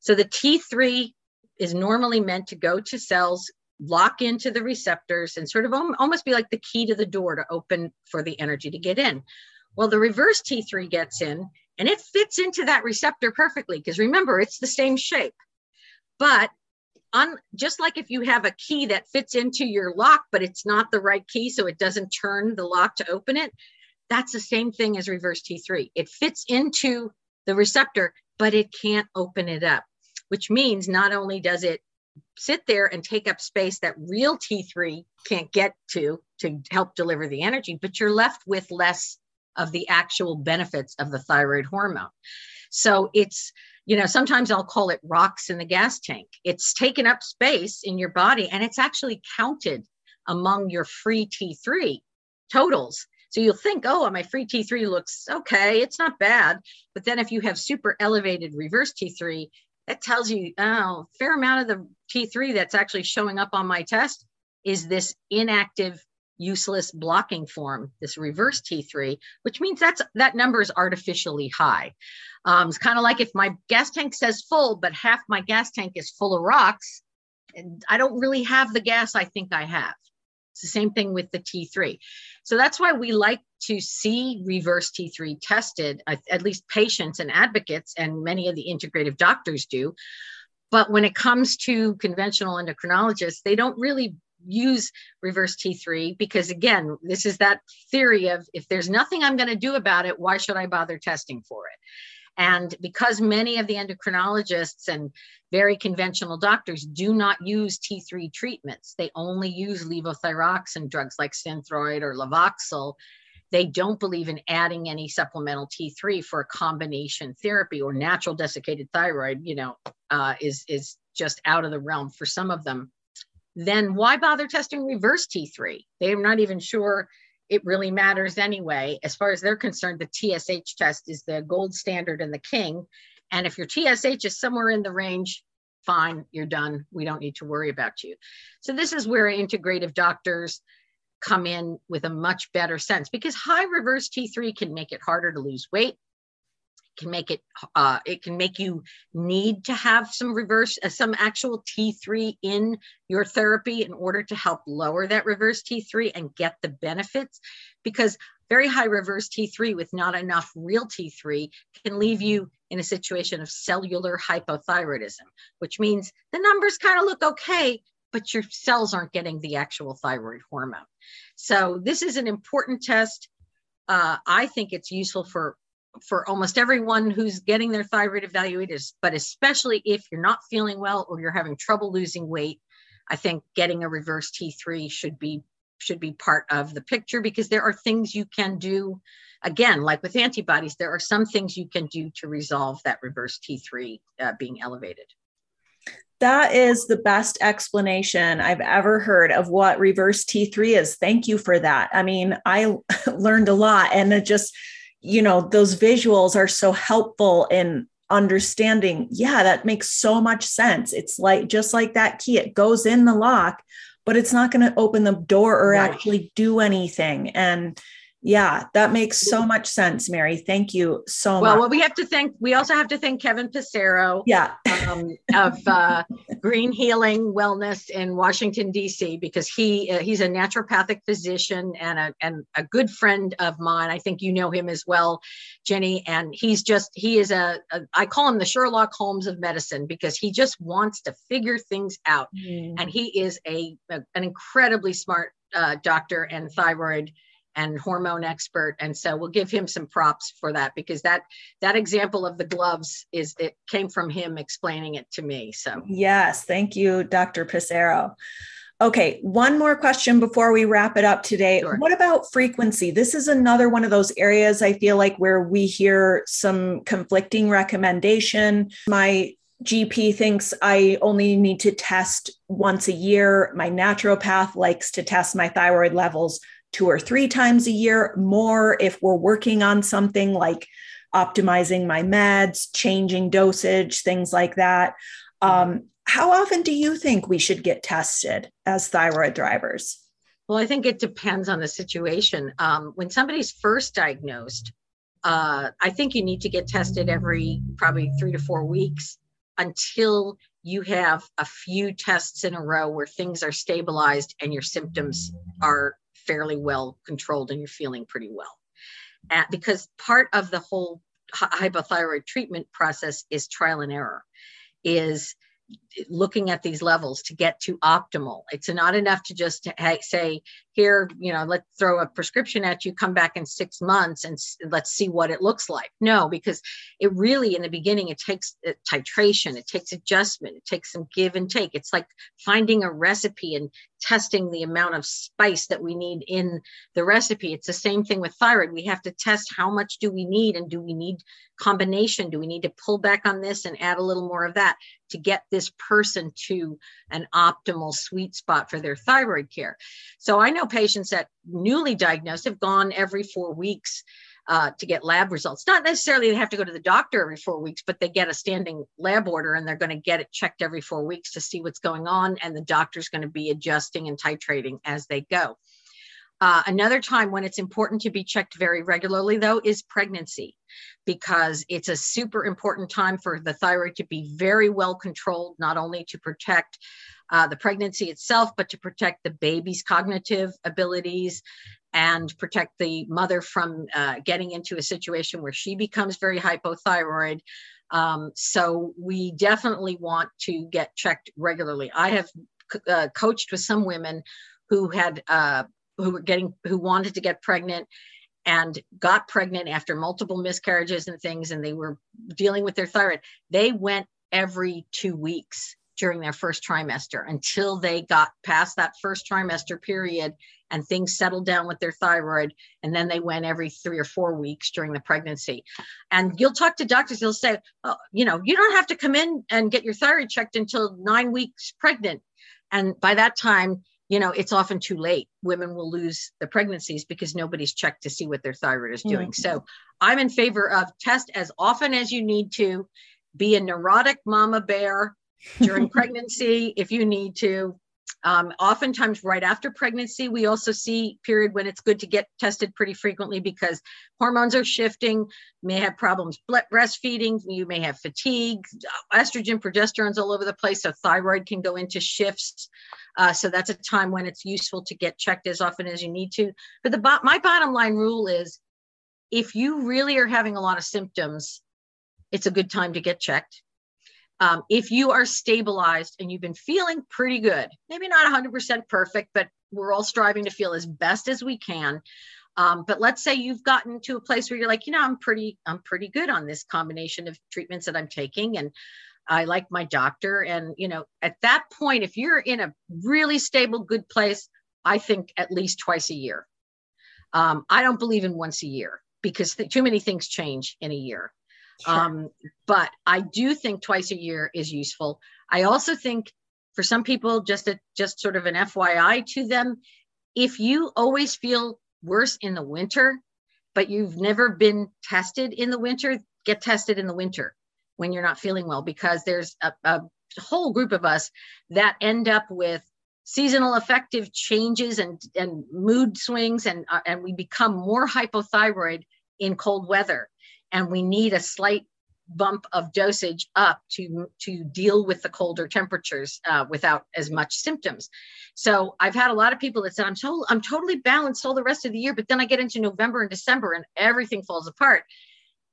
So the T3 is normally meant to go to cells, lock into the receptors, and sort of almost be like the key to the door to open for the energy to get in. Well, the reverse T3 gets in and it fits into that receptor perfectly because remember, it's the same shape. But on just like if you have a key that fits into your lock, but it's not the right key, so it doesn't turn the lock to open it, that's the same thing as reverse T3. It fits into the receptor, but it can't open it up, which means not only does it sit there and take up space that real T3 can't get to to help deliver the energy, but you're left with less of the actual benefits of the thyroid hormone. So it's you know, sometimes I'll call it rocks in the gas tank. It's taken up space in your body and it's actually counted among your free T3 totals. So you'll think, oh, my free T3 looks okay, it's not bad. But then if you have super elevated reverse T3, that tells you, oh, fair amount of the T3 that's actually showing up on my test is this inactive useless blocking form, this reverse T3, which means that's that number is artificially high. Um, it's kind of like if my gas tank says full, but half my gas tank is full of rocks, and I don't really have the gas I think I have. It's the same thing with the T3. So that's why we like to see reverse T3 tested, at least patients and advocates, and many of the integrative doctors do. But when it comes to conventional endocrinologists, they don't really use reverse T3 because, again, this is that theory of if there's nothing I'm going to do about it, why should I bother testing for it? And because many of the endocrinologists and very conventional doctors do not use T3 treatments, they only use levothyroxine drugs like Synthroid or Levoxyl. They don't believe in adding any supplemental T3 for a combination therapy or natural desiccated thyroid, you know, uh, is, is just out of the realm for some of them then why bother testing reverse T3? They're not even sure it really matters anyway. As far as they're concerned, the TSH test is the gold standard and the king. And if your TSH is somewhere in the range fine, you're done. We don't need to worry about you. So this is where integrative doctors come in with a much better sense because high reverse T3 can make it harder to lose weight can make it uh, it can make you need to have some reverse uh, some actual t3 in your therapy in order to help lower that reverse t3 and get the benefits because very high reverse t3 with not enough real t3 can leave you in a situation of cellular hypothyroidism which means the numbers kind of look okay but your cells aren't getting the actual thyroid hormone. So this is an important test. Uh, I think it's useful for for almost everyone who's getting their thyroid evaluated, but especially if you're not feeling well or you're having trouble losing weight, I think getting a reverse T3 should be should be part of the picture because there are things you can do again like with antibodies there are some things you can do to resolve that reverse T3 uh, being elevated. That is the best explanation I've ever heard of what reverse T3 is. Thank you for that. I mean, I learned a lot and it just you know those visuals are so helpful in understanding yeah that makes so much sense it's like just like that key it goes in the lock but it's not going to open the door or right. actually do anything and yeah, that makes so much sense, Mary. Thank you so well, much. Well, we have to thank, we also have to thank Kevin Passero yeah. um, of uh, Green Healing Wellness in Washington, D.C., because he uh, he's a naturopathic physician and a, and a good friend of mine. I think you know him as well, Ginny. And he's just, he is a, a I call him the Sherlock Holmes of medicine because he just wants to figure things out. Mm. And he is a, a an incredibly smart uh, doctor and thyroid and hormone expert and so we'll give him some props for that because that that example of the gloves is it came from him explaining it to me so yes thank you dr Passero. Okay, one more question before we wrap it up today. Sure. What about frequency? This is another one of those areas I feel like where we hear some conflicting recommendation. My GP thinks I only need to test once a year. My naturopath likes to test my thyroid levels two or three times a year, more if we're working on something like optimizing my meds, changing dosage, things like that. Um, how often do you think we should get tested as thyroid thrivers? Well, I think it depends on the situation. Um, when somebody's first diagnosed, uh, I think you need to get tested every probably three to four weeks until you have a few tests in a row where things are stabilized and your symptoms are fairly well controlled and you're feeling pretty well. At, because part of the whole hypothyroid treatment process is trial and error, is looking at these levels to get to optimal. It's not enough to just say, here, you know, let's throw a prescription at you, come back in six months and let's see what it looks like. No, because it really, in the beginning, it takes uh, titration, it takes adjustment, it takes some give and take. It's like finding a recipe and testing the amount of spice that we need in the recipe. It's the same thing with thyroid. We have to test how much do we need and do we need combination? Do we need to pull back on this and add a little more of that to get this person to an optimal sweet spot for their thyroid care? So I know patients that newly diagnosed have gone every four weeks uh, to get lab results. Not necessarily they have to go to the doctor every four weeks, but they get a standing lab order and they're going to get it checked every four weeks to see what's going on. And the doctor's going to be adjusting and titrating as they go. Uh, another time when it's important to be checked very regularly, though, is pregnancy, because it's a super important time for the thyroid to be very well controlled, not only to protect uh, the pregnancy itself, but to protect the baby's cognitive abilities and protect the mother from uh, getting into a situation where she becomes very hypothyroid. Um, so we definitely want to get checked regularly. I have uh, coached with some women who had uh, who were getting who wanted to get pregnant and got pregnant after multiple miscarriages and things and they were dealing with their thyroid they went every two weeks during their first trimester until they got past that first trimester period and things settled down with their thyroid and then they went every three or four weeks during the pregnancy. And you'll talk to doctors they'll say oh, you know you don't have to come in and get your thyroid checked until nine weeks pregnant. And by that time you know it's often too late. Women will lose the pregnancies because nobody's checked to see what their thyroid is doing. Mm-hmm. so i'm in favor of test as often as you need to. Be a neurotic mama bear during pregnancy if you need to. Um, oftentimes, right after pregnancy, we also see period when it's good to get tested pretty frequently because hormones are shifting. may have problems breastfeeding. You may have fatigue, estrogen, progesterone's all over the place, so thyroid can go into shifts. Uh, so that's a time when it's useful to get checked as often as you need to. But the bo- my bottom line rule is, if you really are having a lot of symptoms, it's a good time to get checked um, if you are stabilized and you've been feeling pretty good, maybe not 100% perfect, but we're all striving to feel as best as we can. Um, but let's say you've gotten to a place where you're like, you know, I'm pretty, I'm pretty good on this combination of treatments that I'm taking, and I like my doctor. And you know, at that point, if you're in a really stable, good place, I think at least twice a year. Um, I don't believe in once a year because th- too many things change in a year. Sure. Um, but I do think twice a year is useful. I also think for some people, just a just sort of an FYI to them, if you always feel worse in the winter, but you've never been tested in the winter, get tested in the winter when you're not feeling well, because there's a, a whole group of us that end up with seasonal affective changes and, and mood swings, and, uh, and we become more hypothyroid in cold weather and we need a slight bump of dosage up to to deal with the colder temperatures uh, without as much symptoms. So I've had a lot of people that said I'm told I'm totally balanced all the rest of the year, but then I get into November and December and everything falls apart.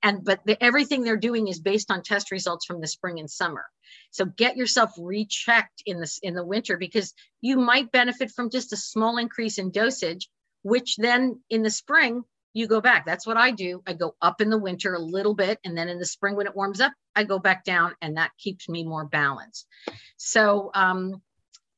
And but the, everything they're doing is based on test results from the spring and summer. So get yourself rechecked in this in the winter because you might benefit from just a small increase in dosage, which then in the spring you go back. That's what I do. I go up in the winter a little bit, and then in the spring when it warms up, I go back down, and that keeps me more balanced. So, um,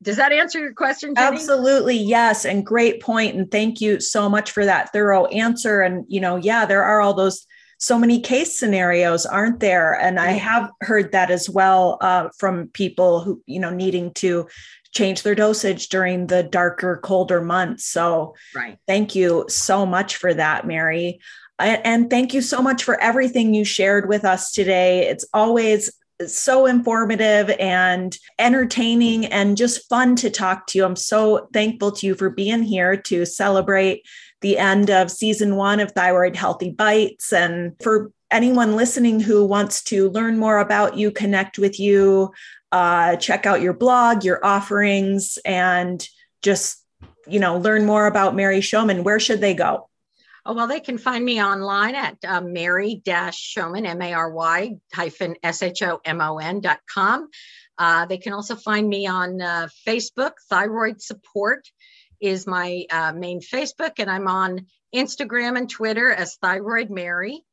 does that answer your question? Ginny? Absolutely, yes, and great point. And thank you so much for that thorough answer. And you know, yeah, there are all those so many case scenarios, aren't there? And I have heard that as well uh, from people who you know needing to change their dosage during the darker, colder months. So, right. thank you so much for that, Mary. And thank you so much for everything you shared with us today. It's always so informative and entertaining and just fun to talk to you. I'm so thankful to you for being here to celebrate the end of season one of Thyroid Healthy Bites. And for anyone listening who wants to learn more about you, connect with you, uh, check out your blog, your offerings, and just you know learn more about Mary Shomon, where should they go? Oh, well, they can find me online at uh, Mary Shomon, M A R Y hyphen S H O M O N dot com. Uh, they can also find me on uh, Facebook. Thyroid Support is my uh, main Facebook, and I'm on Instagram and Twitter as Thyroid Mary.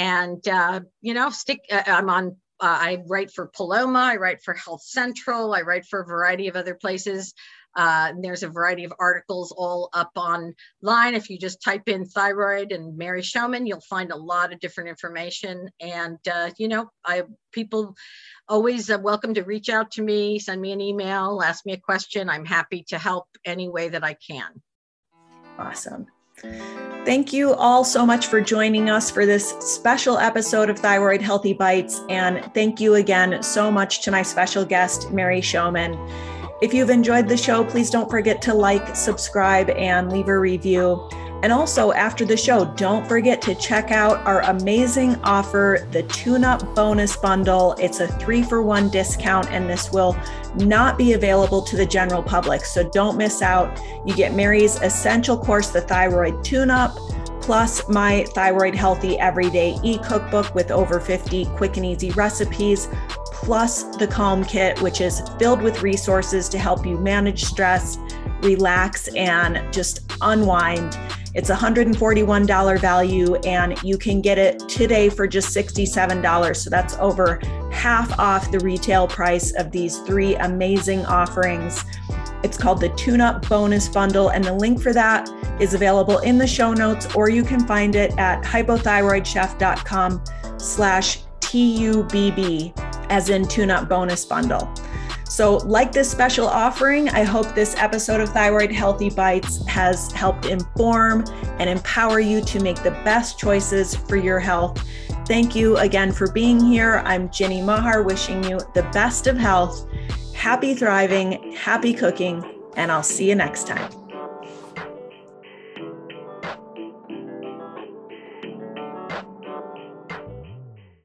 And, uh, you know, stick, uh, I'm on uh, I write for Paloma, I write for Health Central, I write for a variety of other places. Uh, there's a variety of articles all up online. If you just type in thyroid and Mary Shomon, you'll find a lot of different information. And uh, you know, I people always uh, welcome to reach out to me, send me an email, ask me a question. I'm happy to help any way that I can. Awesome. Thank you all so much for joining us for this special episode of Thyroid Healthy Bites. And thank you again so much to my special guest, Mary Shomon. If you've enjoyed the show, please don't forget to like, subscribe, and leave a review. And also, after the show, don't forget to check out our amazing offer, the Tune Up Bonus Bundle. It's a three for one discount, and this will not be available to the general public. So don't miss out. You get Mary's essential course, the Thyroid Tune Up, plus my Thyroid Healthy Everyday e cookbook with over 50 quick and easy recipes, plus the Calm Kit, which is filled with resources to help you manage stress, relax, and just unwind. It's $141 value, and you can get it today for just $67. So that's over half off the retail price of these three amazing offerings. It's called the Tune Up Bonus Bundle, and the link for that is available in the show notes, or you can find it at hypothyroidchef.com slash TUBB, as in Tune Up Bonus Bundle. So, like this special offering, I hope this episode of Thyroid Healthy Bites has helped inform and empower you to make the best choices for your health. Thank you again for being here. I'm Ginny Mahar, wishing you the best of health, happy thriving, happy cooking, and I'll see you next time.